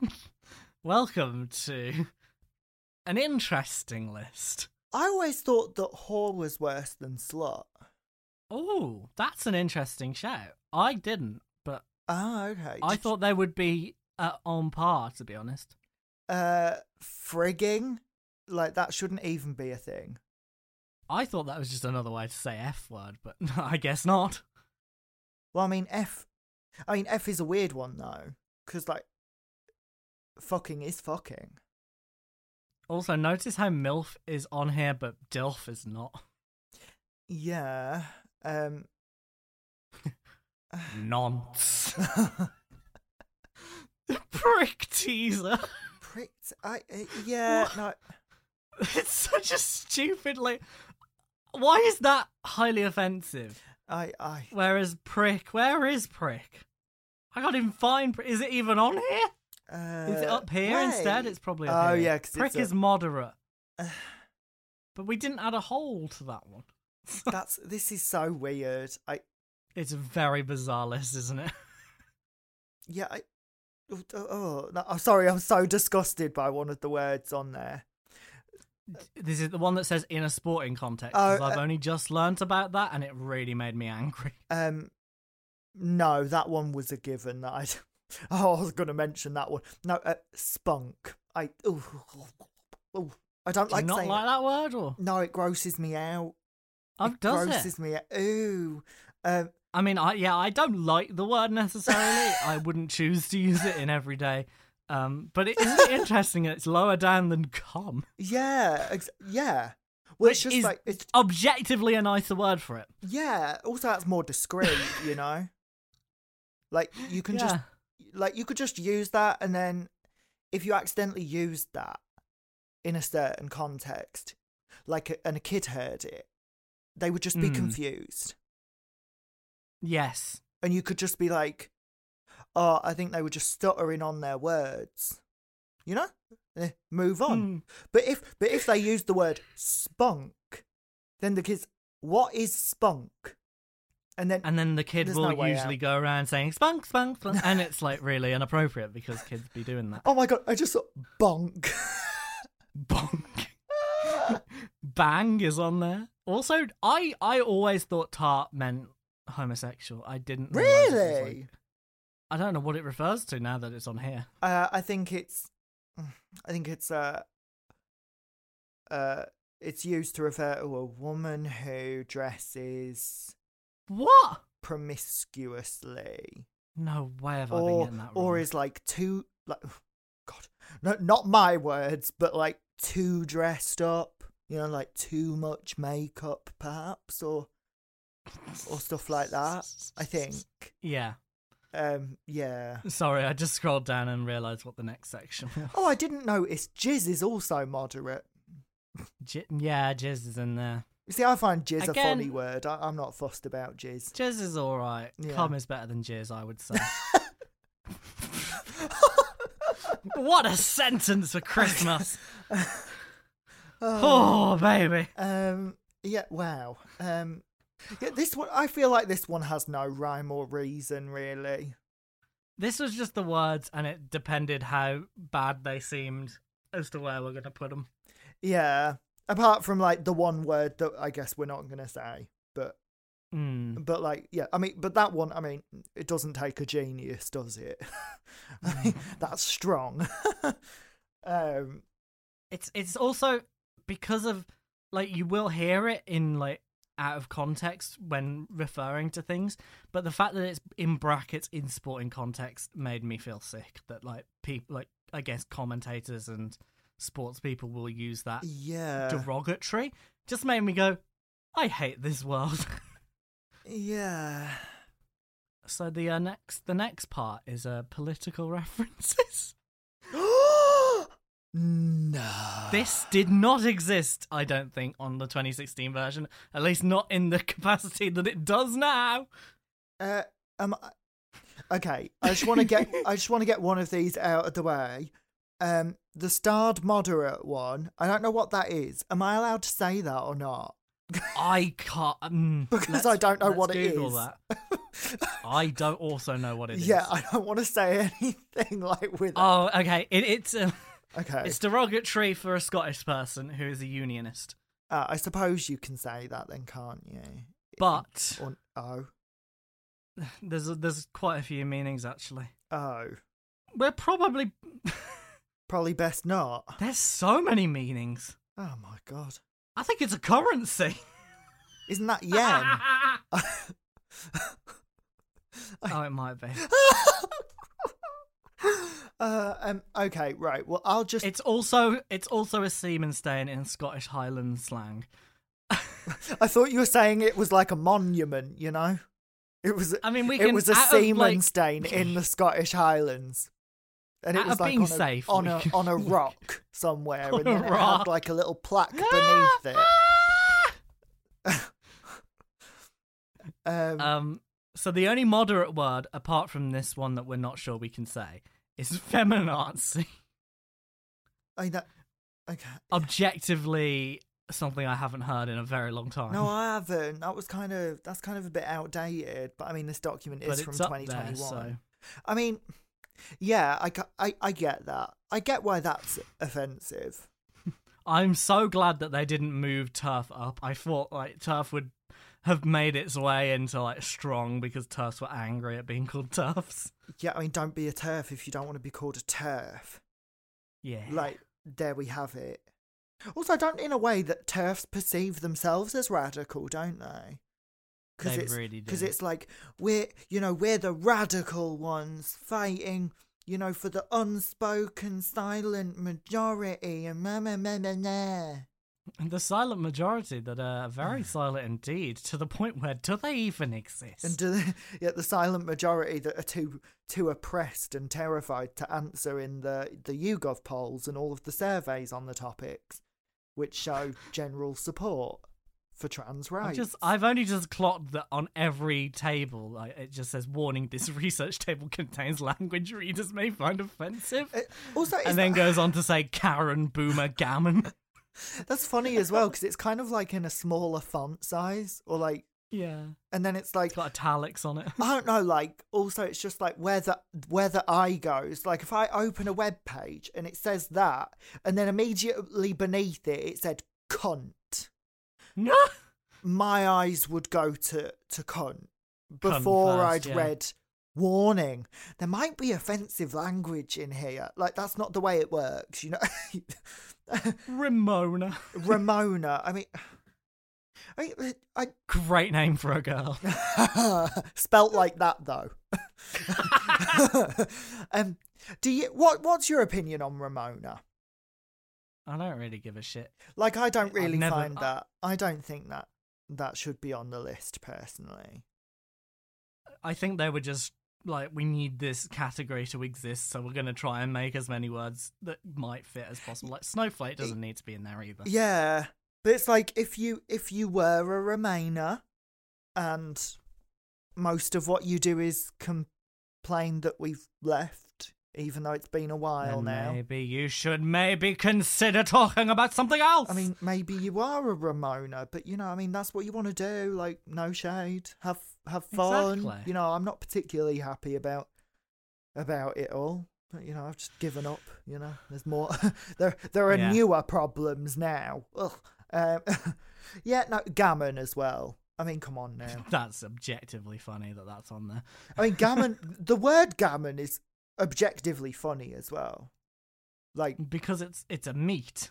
Welcome to an interesting list. I always thought that whore was worse than slut. Oh, that's an interesting shout. I didn't, but Ah, okay. I Did- thought they would be uh, on par, to be honest. uh frigging like that shouldn't even be a thing. I thought that was just another way to say F word, but I guess not. Well, I mean F. I mean F is a weird one though, because like fucking is fucking. Also, notice how MILF is on here, but DILF is not. Yeah. Um. Nonce. Prick teaser. Pricked. I. Uh, yeah. No. It's such a stupid, like. Why is that highly offensive? I. I. Whereas prick, where is prick? I can't even find. Prick. Is it even on here? Uh, Is it up here instead? It's probably up Oh, here. yeah, prick a- is moderate. but we didn't add a hole to that one. That's. This is so weird. I. It's a very bizarre list, isn't it? Yeah. I. Oh, oh no, I'm sorry. I'm so disgusted by one of the words on there. This is the one that says in a sporting context. Oh, I've uh, only just learnt about that, and it really made me angry. Um, no, that one was a given. That I. Oh, I was going to mention that one. No, uh, spunk. I. Ooh, ooh, I don't Do you like not saying. like that word, or No, it grosses me out. oh, it does it? grosses me out. Ooh. Um, I mean, I yeah, I don't like the word necessarily. I wouldn't choose to use it in everyday. Um, but it is interesting. It's lower down than cum, yeah, ex- yeah. Well, it's Which just is like it's objectively a nicer word for it. yeah. Also, that's more discreet, you know. Like you can just like you could just use that, and then if you accidentally used that in a certain context, like a, and a kid heard it, they would just be Mm. confused, Yes. and you could just be like, "Oh, I think they were just stuttering on their words," you know. Eh, move on. Hmm. But if but if they use the word spunk, then the kids, what is spunk? And then And then the kid will no usually out. go around saying spunk, spunk, spunk, and it's like really inappropriate because kids be doing that. oh my god, I just thought bonk. Bonk. Bang is on there. Also, I I always thought tart meant homosexual. I didn't realise it was, like- really? I don't know what it refers to now that it's on here. Uh, I think it's, I think it's uh, uh, it's used to refer to a woman who dresses What? promiscuously, No way have I been or getting that wrong. or is like too like, God, no, not my words, but like too dressed up. You know, like too much makeup, perhaps, or or stuff like that. I think. Yeah. Um, yeah. Sorry, I just scrolled down and realised what the next section was. Oh, I didn't notice. Jizz is also moderate. J- yeah, jizz is in there. You see, I find jizz a funny word. I- I'm not fussed about jizz. Jizz is alright. Yeah. Cum is better than jizz, I would say. what a sentence for Christmas. oh, baby. Um, yeah, wow. Um, yeah, this one, I feel like this one has no rhyme or reason, really. This was just the words, and it depended how bad they seemed as to where we're going to put them. Yeah, apart from like the one word that I guess we're not gonna say, but Mm. but like yeah, I mean, but that one, I mean, it doesn't take a genius, does it? I mean, that's strong. um, It's it's also because of like you will hear it in like out of context when referring to things, but the fact that it's in brackets in sporting context made me feel sick. That like people like I guess commentators and sports people will use that yeah, derogatory. Just made me go, I hate this world. yeah. so the uh, next the next part is uh, political references. No. This did not exist, I don't think, on the 2016 version. At least not in the capacity that it does now. Uh, um, okay. I just want to get. I just want to get one of these out of the way. Um, the starred moderate one. I don't know what that is. Am I allowed to say that or not? I can't. Um, Because I don't know what it Google is. That. I don't also know what it is. Yeah, I don't want to say anything like with. Oh, okay. It, it's uh, okay. it's derogatory for a Scottish person who is a unionist. Uh, I suppose you can say that then, can't you? But Or, oh, there's there's quite a few meanings actually. oh, We're probably probably best not. there's so many meanings. Oh my god, I think it's a currency. isn't that yen? oh, it might be. uh, um. Okay. Right. Well, I'll just. It's also it's also a seaman staying in Scottish Highland slang. I thought you were saying it was like a monument. You know, it was. I mean, we it can was a seaman like- stain in the Scottish Highlands. And it was like on, safe, a, on a can- on a rock somewhere, and then it rock. had like a little plaque beneath it. Um, Um, so the only moderate word, apart from this one that we're not sure we can say, is feminazi. I mean, that, okay. Objectively, something I haven't heard in a very long time. No, I haven't. That was kind of that's kind of a bit outdated. But I mean, this document is from up there, 2021. so I mean, yeah, I, I I get that. I get why that's offensive. I'm so glad that they didn't move turf up. I thought like turf would have made its way into like strong because turfs were angry at being called turfs. Yeah, I mean, don't be a turf if you don't want to be called a turf. Yeah. Like, there we have it. Also, don't in a way that turfs perceive themselves as radical, don't they? Because They it's really because do. it's like we're you know we're the radical ones fighting you know for the unspoken silent majority and ma ma ma ma ma. The silent majority that are very silent indeed, to the point where do they even exist? And do the, yet the silent majority that are too too oppressed and terrified to answer in the the YouGov polls and all of the surveys on the topics, which show general support for trans I rights. just I've only just clocked that on every table like, it just says warning this research table contains language readers may find offensive. Also, and then that- goes on to say Karen Boomer Gammon. that's funny as well because it's kind of like in a smaller font size, or like, yeah. and then it's like It's got italics on it. I don't know, like also it's just like where the where the eye goes. Like if I open a web page and it says that, and then immediately beneath it it said cunt, No. my eyes would go to to cunt before first, I'd yeah. read warning. There might be offensive language in here. Like that's not the way it works, you know. Remoaner. Remoaner. I mean, I, I Great name for a girl. spelt like that though. um, do you what? What's your opinion on Remoaner? I don't really give a shit. Like, I don't really never- find I- that. I don't think that that should be on the list personally. I think they were just like, we need this category to exist, so we're going to try and make as many words that might fit as possible. Like, snowflake doesn't need to be in there either. Yeah, but it's like if you if you were a Remainer, and most of what you do is complain that we've left, even though it's been a while now. maybe you should maybe consider talking about something else. I mean, maybe you are a Remoaner, but you know, I mean, that's what you want to do. Like, no shade, have have fun. Exactly. You know, I'm not particularly happy about about it all, but you know, I've just given up. You know, there's more. there there are Yeah. newer problems now. Ugh. Um, yeah, no, gammon as well. I mean, come on now. that's objectively funny that that's on there. I mean, gammon. the word gammon is objectively funny as well. Like, Because it's it's a meat.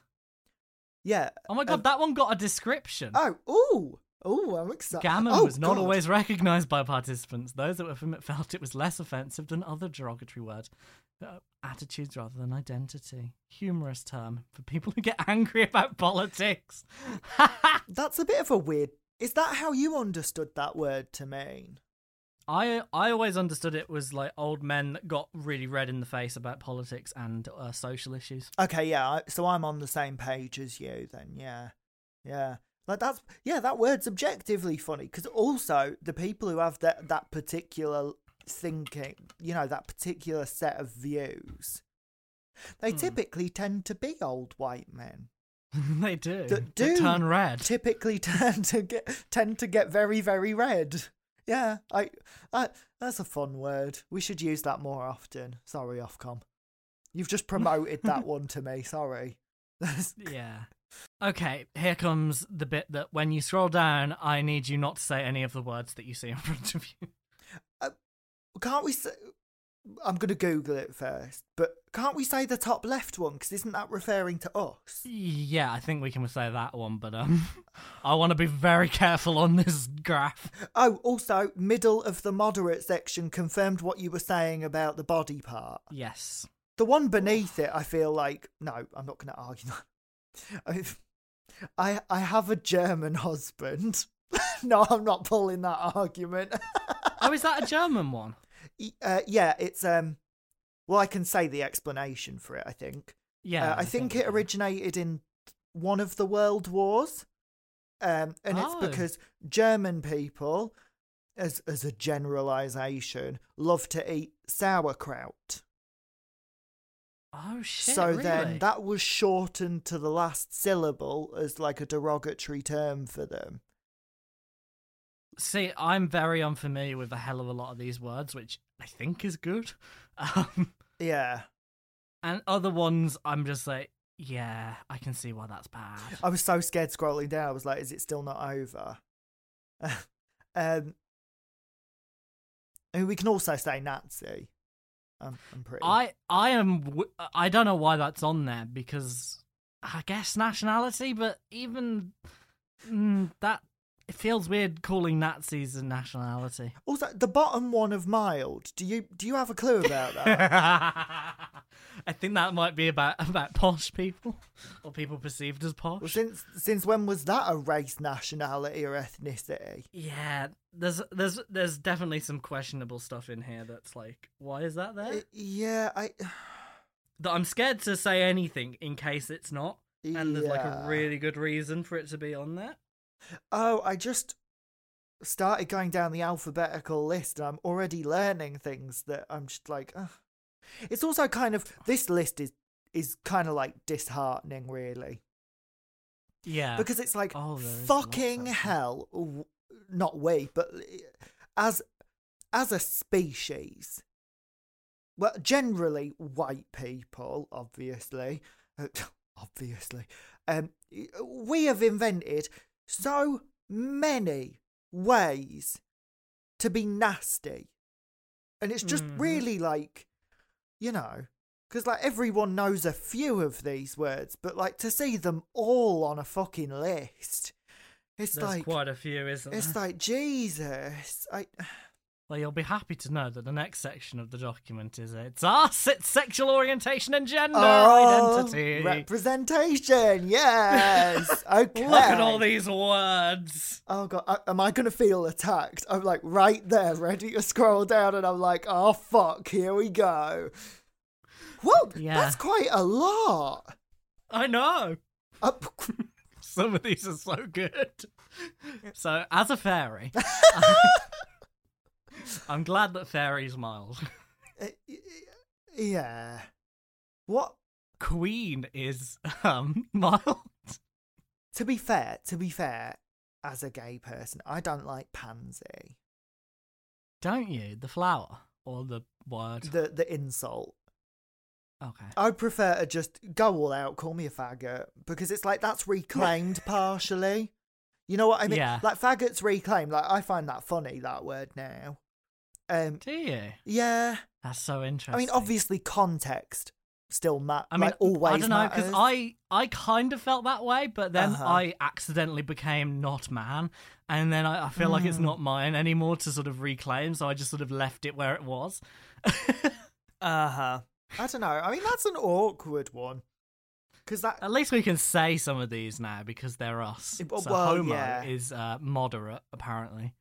yeah. Oh my god, Um, that one got a description. Oh, ooh, ooh, I'm excited. Gammon oh, was not God. always recognised by participants. Those that were from it felt it was less offensive than other derogatory words. Uh, attitudes rather than identity. Humorous term for people who get angry about politics. That's a bit of a weird. Is that how you understood that word to mean? I I always understood it was like old men that got really red in the face about politics and uh, social issues. Okay, yeah. So I'm on the same page as you then. Yeah, yeah. Like that's yeah. That word's objectively funny because also the people who have that that particular thinking, you know, that particular set of views, they Hmm. typically tend to be old white men. they do. That They do turn red. typically tend to get tend to get very very red. Yeah, I, I that's a fun word. We should use that more often. Sorry, Ofcom. You've just promoted that one to me. Sorry. yeah. Okay, here comes the bit that when you scroll down, I need you not to say any of the words that you see in front of you. Uh, can't we say? I'm gonna Google it first, but can't we say the top left one? Because isn't that referring to us? Yeah, I think we can say that one, but um, I want to be very careful on this graph. Oh, also, middle of the moderate section confirmed what you were saying about the body part. Yes. The one beneath it, I feel like no, I'm not going to argue that. I I have a German husband. no, I'm not pulling that argument. Oh, is that a German one? Uh, yeah, it's um. Well, I can say the explanation for it. I think. Yeah. Uh, I think it originated in one of the world wars, um, and it's Oh. because German people, as as a generalization, love to eat sauerkraut. Oh shit! so really? then that was shortened to the last syllable as like a derogatory term for them. See, I'm very unfamiliar with a hell of a lot of these words, which I think is good. Um, Yeah. and other ones, I'm just like, yeah, I can see why that's bad. I was so scared scrolling down. I was like, is it still not over? um, and we can also say Nazi. I'm, I'm pretty. I I am w- I don't know why that's on there because I guess nationality, but even mm, that it feels weird calling Nazis a nationality. Also, the bottom one of mild. Do you do you have a clue about that? I think that might be about about posh people or people perceived as posh. well, since since when was that a race, nationality, or ethnicity? yeah, there's there's there's definitely some questionable stuff in here that's like, why is that there? Uh, yeah, I. that I'm scared to say anything in case it's not, and there's like a really good reason for it to be on there. Oh, I just started going down the alphabetical list and I'm already learning things that I'm just like, Ugh. it's also kind of this list is is kind of like disheartening, really, Yeah, because it's like Oh, there is lots fucking hell. Not we, but as as a species, well, generally white people, obviously, obviously, um, we have invented so many ways to be nasty, and it's just Mhm. really like, you know. Because, like, everyone knows a few of these words, but, like, to see them all on a fucking list, it's there's like, quite a few, isn't it? it's like, Jesus. I, Well, you'll be happy to know that the next section of the document is it's us, it's sexual orientation and gender Oh, identity. Representation, yes. Okay. Look at all these words. Oh god, I, am I gonna feel attacked? I'm like right there, ready to scroll down, and I'm like, oh fuck, here we go. Whoa, Yeah. that's quite a lot. I know. Uh, Some of these are so good. So, as a fairy, I'm glad that fairies mild. yeah. What? Queen is um mild. To be fair, to be fair, as a gay person, I don't like pansy. Don't you? The flower or the word? The the insult. Okay. I'd prefer to just go all out, call me a faggot, because it's like that's reclaimed partially. You know what I mean? Yeah. Like faggots reclaimed. Like I find that funny that word now. Um, Do you? yeah. That's so interesting. I mean, obviously context still matters. I mean, like, always I don't know because. I I kind of felt that way, but then Uh-huh. I accidentally became not man, and then I, I feel like it's Mm. not mine anymore to sort of reclaim. So I just sort of left it where it was. Uh huh. I don't know. I mean, that's an awkward one. Because that. At least we can say some of these now because they're us. Eh, well, so homo yeah. is uh, moderate, apparently.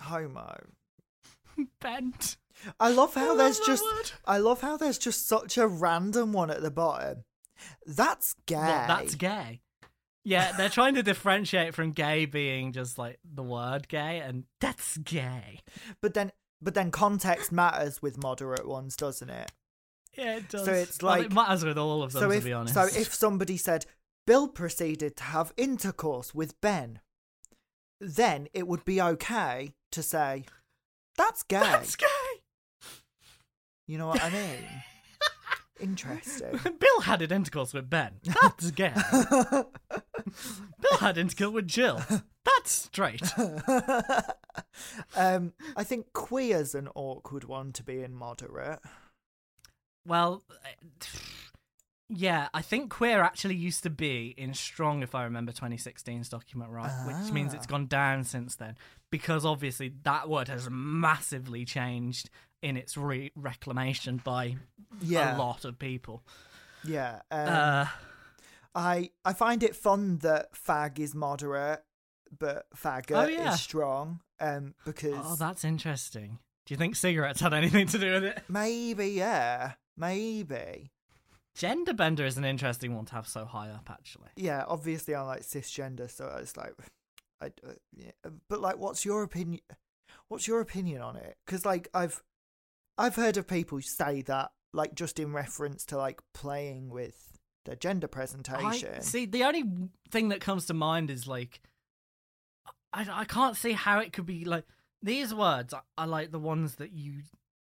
Homo. Bent. I love how there's just. word. I love how there's just such a random one at the bottom. That's gay. What, that's gay. Yeah, they're trying to differentiate from gay being just like the word gay, and that's gay. But then, but then context matters with moderate ones, doesn't it? Yeah, it does. So it's Well, like- it matters with all of them, so to if be honest. so, if somebody said Bill proceeded to have intercourse with Ben. Then it would be okay to say, that's gay. That's gay. You know what I mean? Interesting. Bill had intercourse with Ben. That's gay. Bill had intercourse with Jill. That's straight. um, I think queer's an awkward one to be in moderate. Well, yeah, I think queer actually used to be in strong, if I remember 2016's document right, which means it's gone down since then. Because obviously that word has massively changed in its re- reclamation by Yeah, a lot of people. yeah. Um, uh, I I find it fun that fag is moderate, but faggot Oh, yeah. is strong. Um, because oh, that's interesting. Do you think cigarettes had anything to do with it? maybe yeah, maybe Gender bender is an interesting one to have so high up, actually. yeah. Obviously, I'm like cisgender, so it's like, I uh, yeah. But like, what's your opinion? What's your opinion on it? Because like I've I've heard of people say that like just in reference to like playing with their gender presentation. I, see, the only thing that comes to mind is like, I, I can't see how it could be like these words are, are like the ones that you,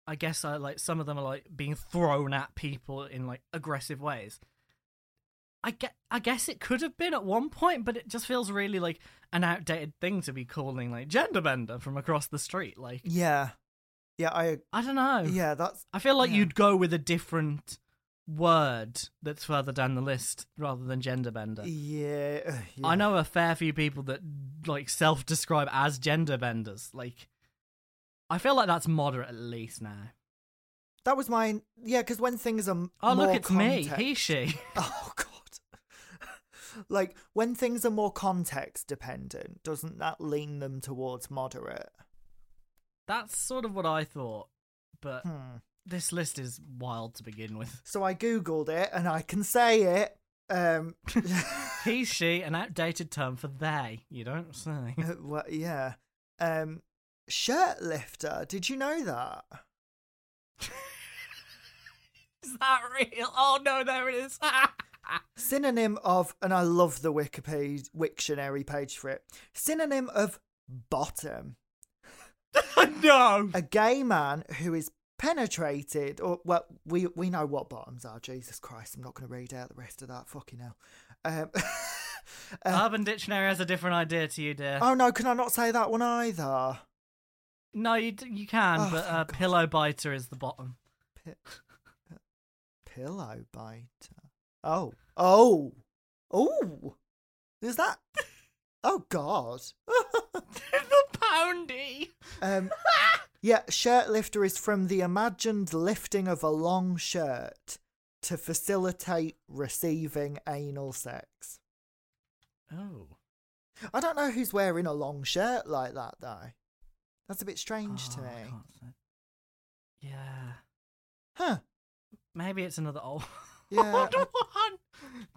I guess, are like some of them are like being thrown at people in like aggressive ways. I get, I guess it could have been at one point, but it just feels really like an outdated thing to be calling like gender bender from across the street. Like, yeah, yeah. I I don't know. yeah. That's I feel like Yeah. you'd go with a different word that's further down the list rather than gender bender. yeah. yeah. I know a fair few people that like self-describe as gender benders. Like, I feel like that's moderate at least now. That was mine. Yeah, because when things are Oh look, it's me. context- He, she. Oh god. like when things are more context dependent, doesn't that lean them towards moderate? That's sort of what I thought, but Hmm. this list is wild to begin with. So I googled it and I can say it. Um, He, she, an outdated term for they. You don't say. well, yeah. Um, shirt lifter. Did you know that? Is that real? Oh no, there it is. Synonym of, and I love the Wikipedia Wiktionary page for it. Synonym of bottom. no. a gay man who is penetrated or well we we know what bottoms are jesus christ i'm not going to read out the rest of that fucking hell um, uh, Urban Dictionary has a different idea to you, dear. oh no can i not say that one either No, you d- you can, Oh, but uh, God. pillow biter is the bottom. pillow biter oh oh oh is that oh god the poundy. um yeah shirt lifter is from the imagined lifting of a long shirt to facilitate receiving anal sex Oh. I don't know who's wearing a long shirt like that though. That's a bit strange to Oh, I me. Yeah. Huh. Maybe it's another old, Yeah, one.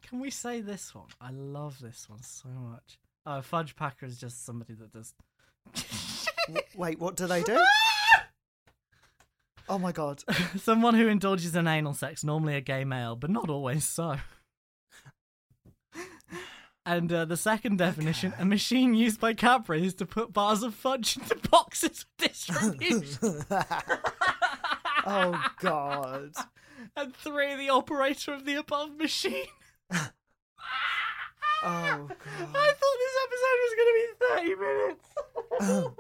Can we say this one? I love this one so much. Oh, Fudge Packer is just somebody that does. Wait, what do they do? Oh my god. Someone who indulges in anal sex, normally a gay male, but not always so. And uh, the second definition, a machine used by Cadbury's to put bars of fudge into boxes for distribution. oh god. and three, the operator of the above machine. Oh God. I thought this episode was going to be 30 minutes. Oh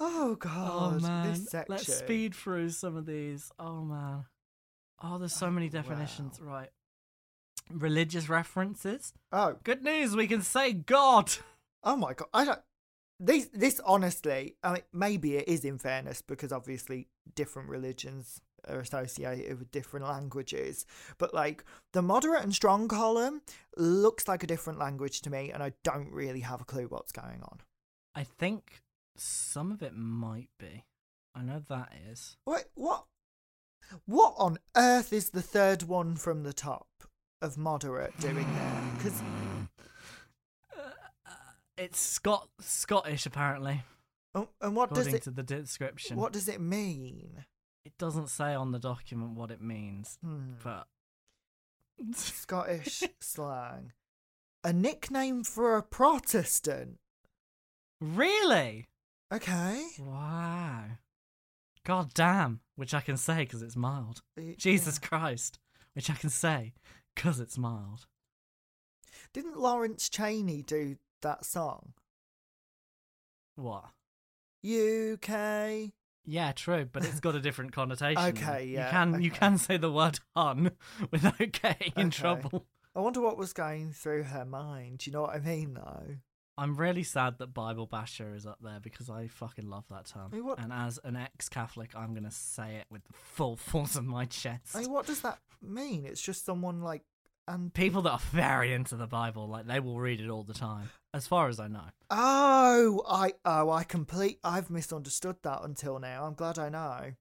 oh, god. Oh, man. This section. Let's speed through some of these. Oh, man. Oh, there's so many definitions. Right. Religious references. Oh. Good news, we can say God. Oh my god. I don't this this honestly, I mean maybe it is in fairness because obviously different religions are associated with different languages. But like the moderate and strong column looks like a different language to me and I don't really have a clue what's going on. I think some of it might be. I know that is. Wait, what what on earth is the third one from the top of moderate doing there? Because It's Scot Scottish apparently, oh, and what does according it to the description. what does it mean? It doesn't say on the document what it means, Hmm. but Scottish slang. A nickname for a Protestant. Really? Okay. Wow. God damn, which I can say because it's mild. Y- Jesus Christ, which I can say because it's mild. Didn't Lawrence Chaney do that song? What? UK. Yeah, true, but it's got a different connotation. Okay, yeah, You can you can say the word "hun" without getting in trouble. I wonder what was going through her mind. Do you know what I mean, though? I'm really sad that Bible basher is up there because I fucking love that term. I mean, what- And as an ex-Catholic, I'm gonna say it with the full force of my chest. I mean, what does that mean? It's just someone like and People that are very into the Bible, like they will read it all the time, as far as I know. oh, I oh, I complete. I've misunderstood that until now. I'm glad I know.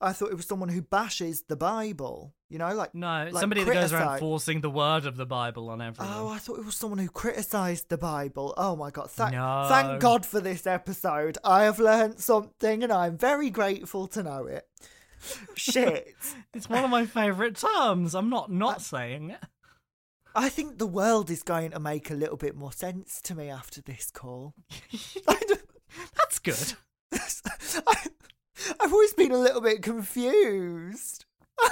I thought it was someone who bashes the Bible. You know, like No, like somebody that goes around forcing the word of the Bible on everyone. Oh, I thought it was someone who criticised the Bible. Oh my god! Thank, No. thank God for this episode. I have learned something, and I'm very grateful to know it. Shit! It's one of my favourite terms. I'm not not saying it. I think the world is going to make a little bit more sense to me after this call. That's good. I, I've always been a little bit confused.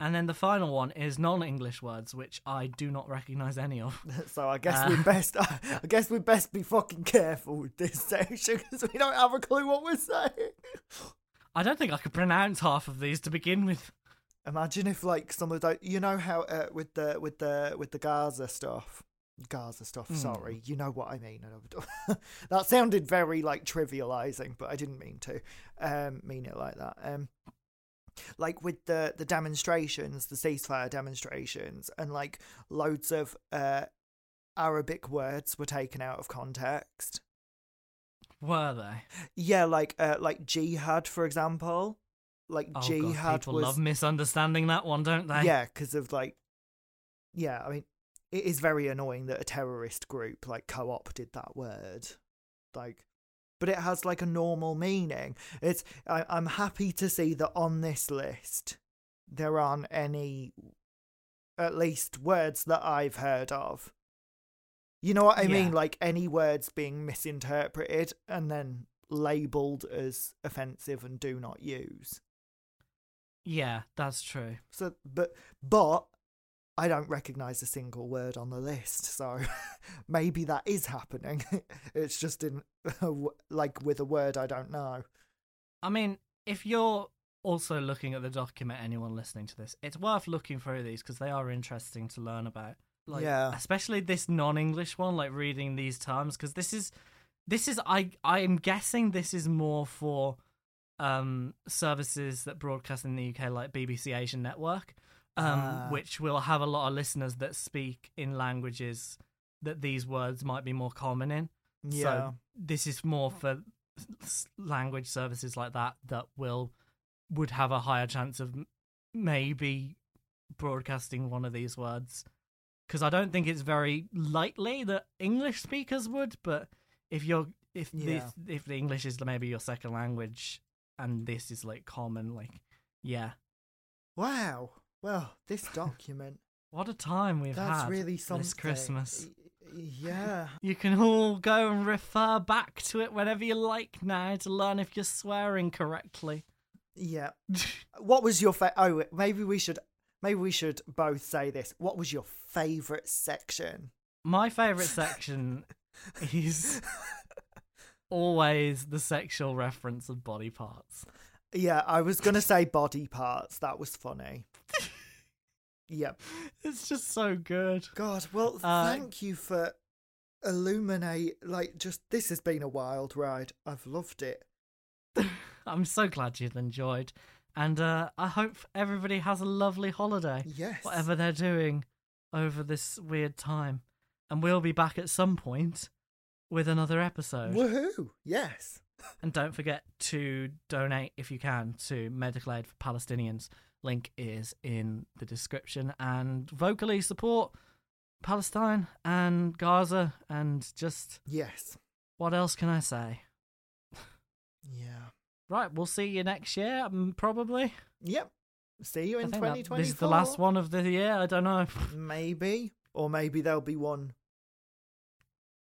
And then the final one is non-English words, which I do not recognise any of. So I guess Uh. we best, I guess we best be fucking careful with this section because we don't have a clue what we're saying. I don't think I could pronounce half of these to begin with. Imagine if like some of those, you know how uh, with the with the with the Gaza stuff, Gaza stuff. Hmm. Sorry, you know what I mean. that sounded very like trivializing, but I didn't mean to um, mean it like that. Um, like with the the demonstrations, the ceasefire demonstrations, and like loads of uh, Arabic words were taken out of context. Were they? Yeah, like uh, like jihad, for example. Like Oh jihad God, people was love misunderstanding that one, don't they? yeah, because of like, yeah, I mean, it is very annoying that a terrorist group like co-opted that word, like, but it has like a normal meaning. It's I, I'm happy to see that on this list there aren't any, at least words that I've heard of. You know what I mean? Like any words being misinterpreted and then labeled as offensive and do not use. Yeah, that's true. So, but but I don't recognise a single word on the list. So maybe that is happening. it's just in like with a word I don't know. I mean, if you're also looking at the document, anyone listening to this, it's worth looking through these because they are interesting to learn about. Like, Yeah. especially this non-English one, like reading these terms, because this is, this is, I, I am guessing this is more for, um, services that broadcast in the UK, like BBC Asian Network, um, Ah. which will have a lot of listeners that speak in languages that these words might be more common in. Yeah. So this is more for language services like that that will would have a higher chance of maybe broadcasting one of these words because I don't think it's very likely that English speakers would. But if you're if Yeah. this, if the English is maybe your second language and this is like common, like yeah, wow. Well, this document what a time we've that's had really something. this Christmas. Yeah. You can all go and refer back to it whenever you like now to learn if you're swearing correctly. Yeah. What was your fa- Oh, maybe we should maybe we should both say this. What was your favorite section? My favourite section is always the sexual reference of body parts. Yeah, I was going to say body parts. That was funny. Yep. It's just so good. God, well, Uh, thank you for illuminate. Like, just this has been a wild ride. I've loved it. I'm so glad you've enjoyed. And uh, I hope everybody has a lovely holiday, Yes. whatever they're doing over this weird time. And we'll be back at some point with another episode. Woohoo! Yes. And don't forget to donate if you can to Medical Aid for Palestinians. Link is in the description. And vocally support Palestine and Gaza and just Yes. what else can I say? Yeah. Right, we'll see you next year, um, probably. Yep. see you in think that- 2024. this is the last one of the year. I don't know. Maybe. Or maybe there'll be one.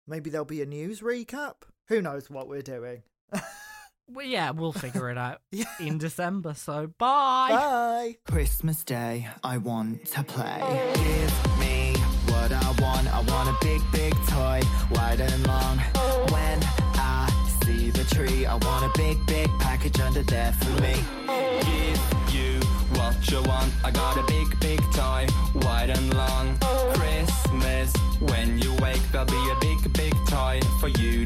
Maybe there'll be a news recap. Who knows what we're doing? Well, yeah, we'll figure it out Yeah. in December. So bye. Bye. Christmas Day, I want to play. Oh. Give me what I want. I want a big, big toy, wide and long. Oh. When I see the tree, I want a big, big package under there for me. Oh. Give you what you want. I got a big, big toy, wide and long. Christmas, when you wake, there'll be a big, big toy for you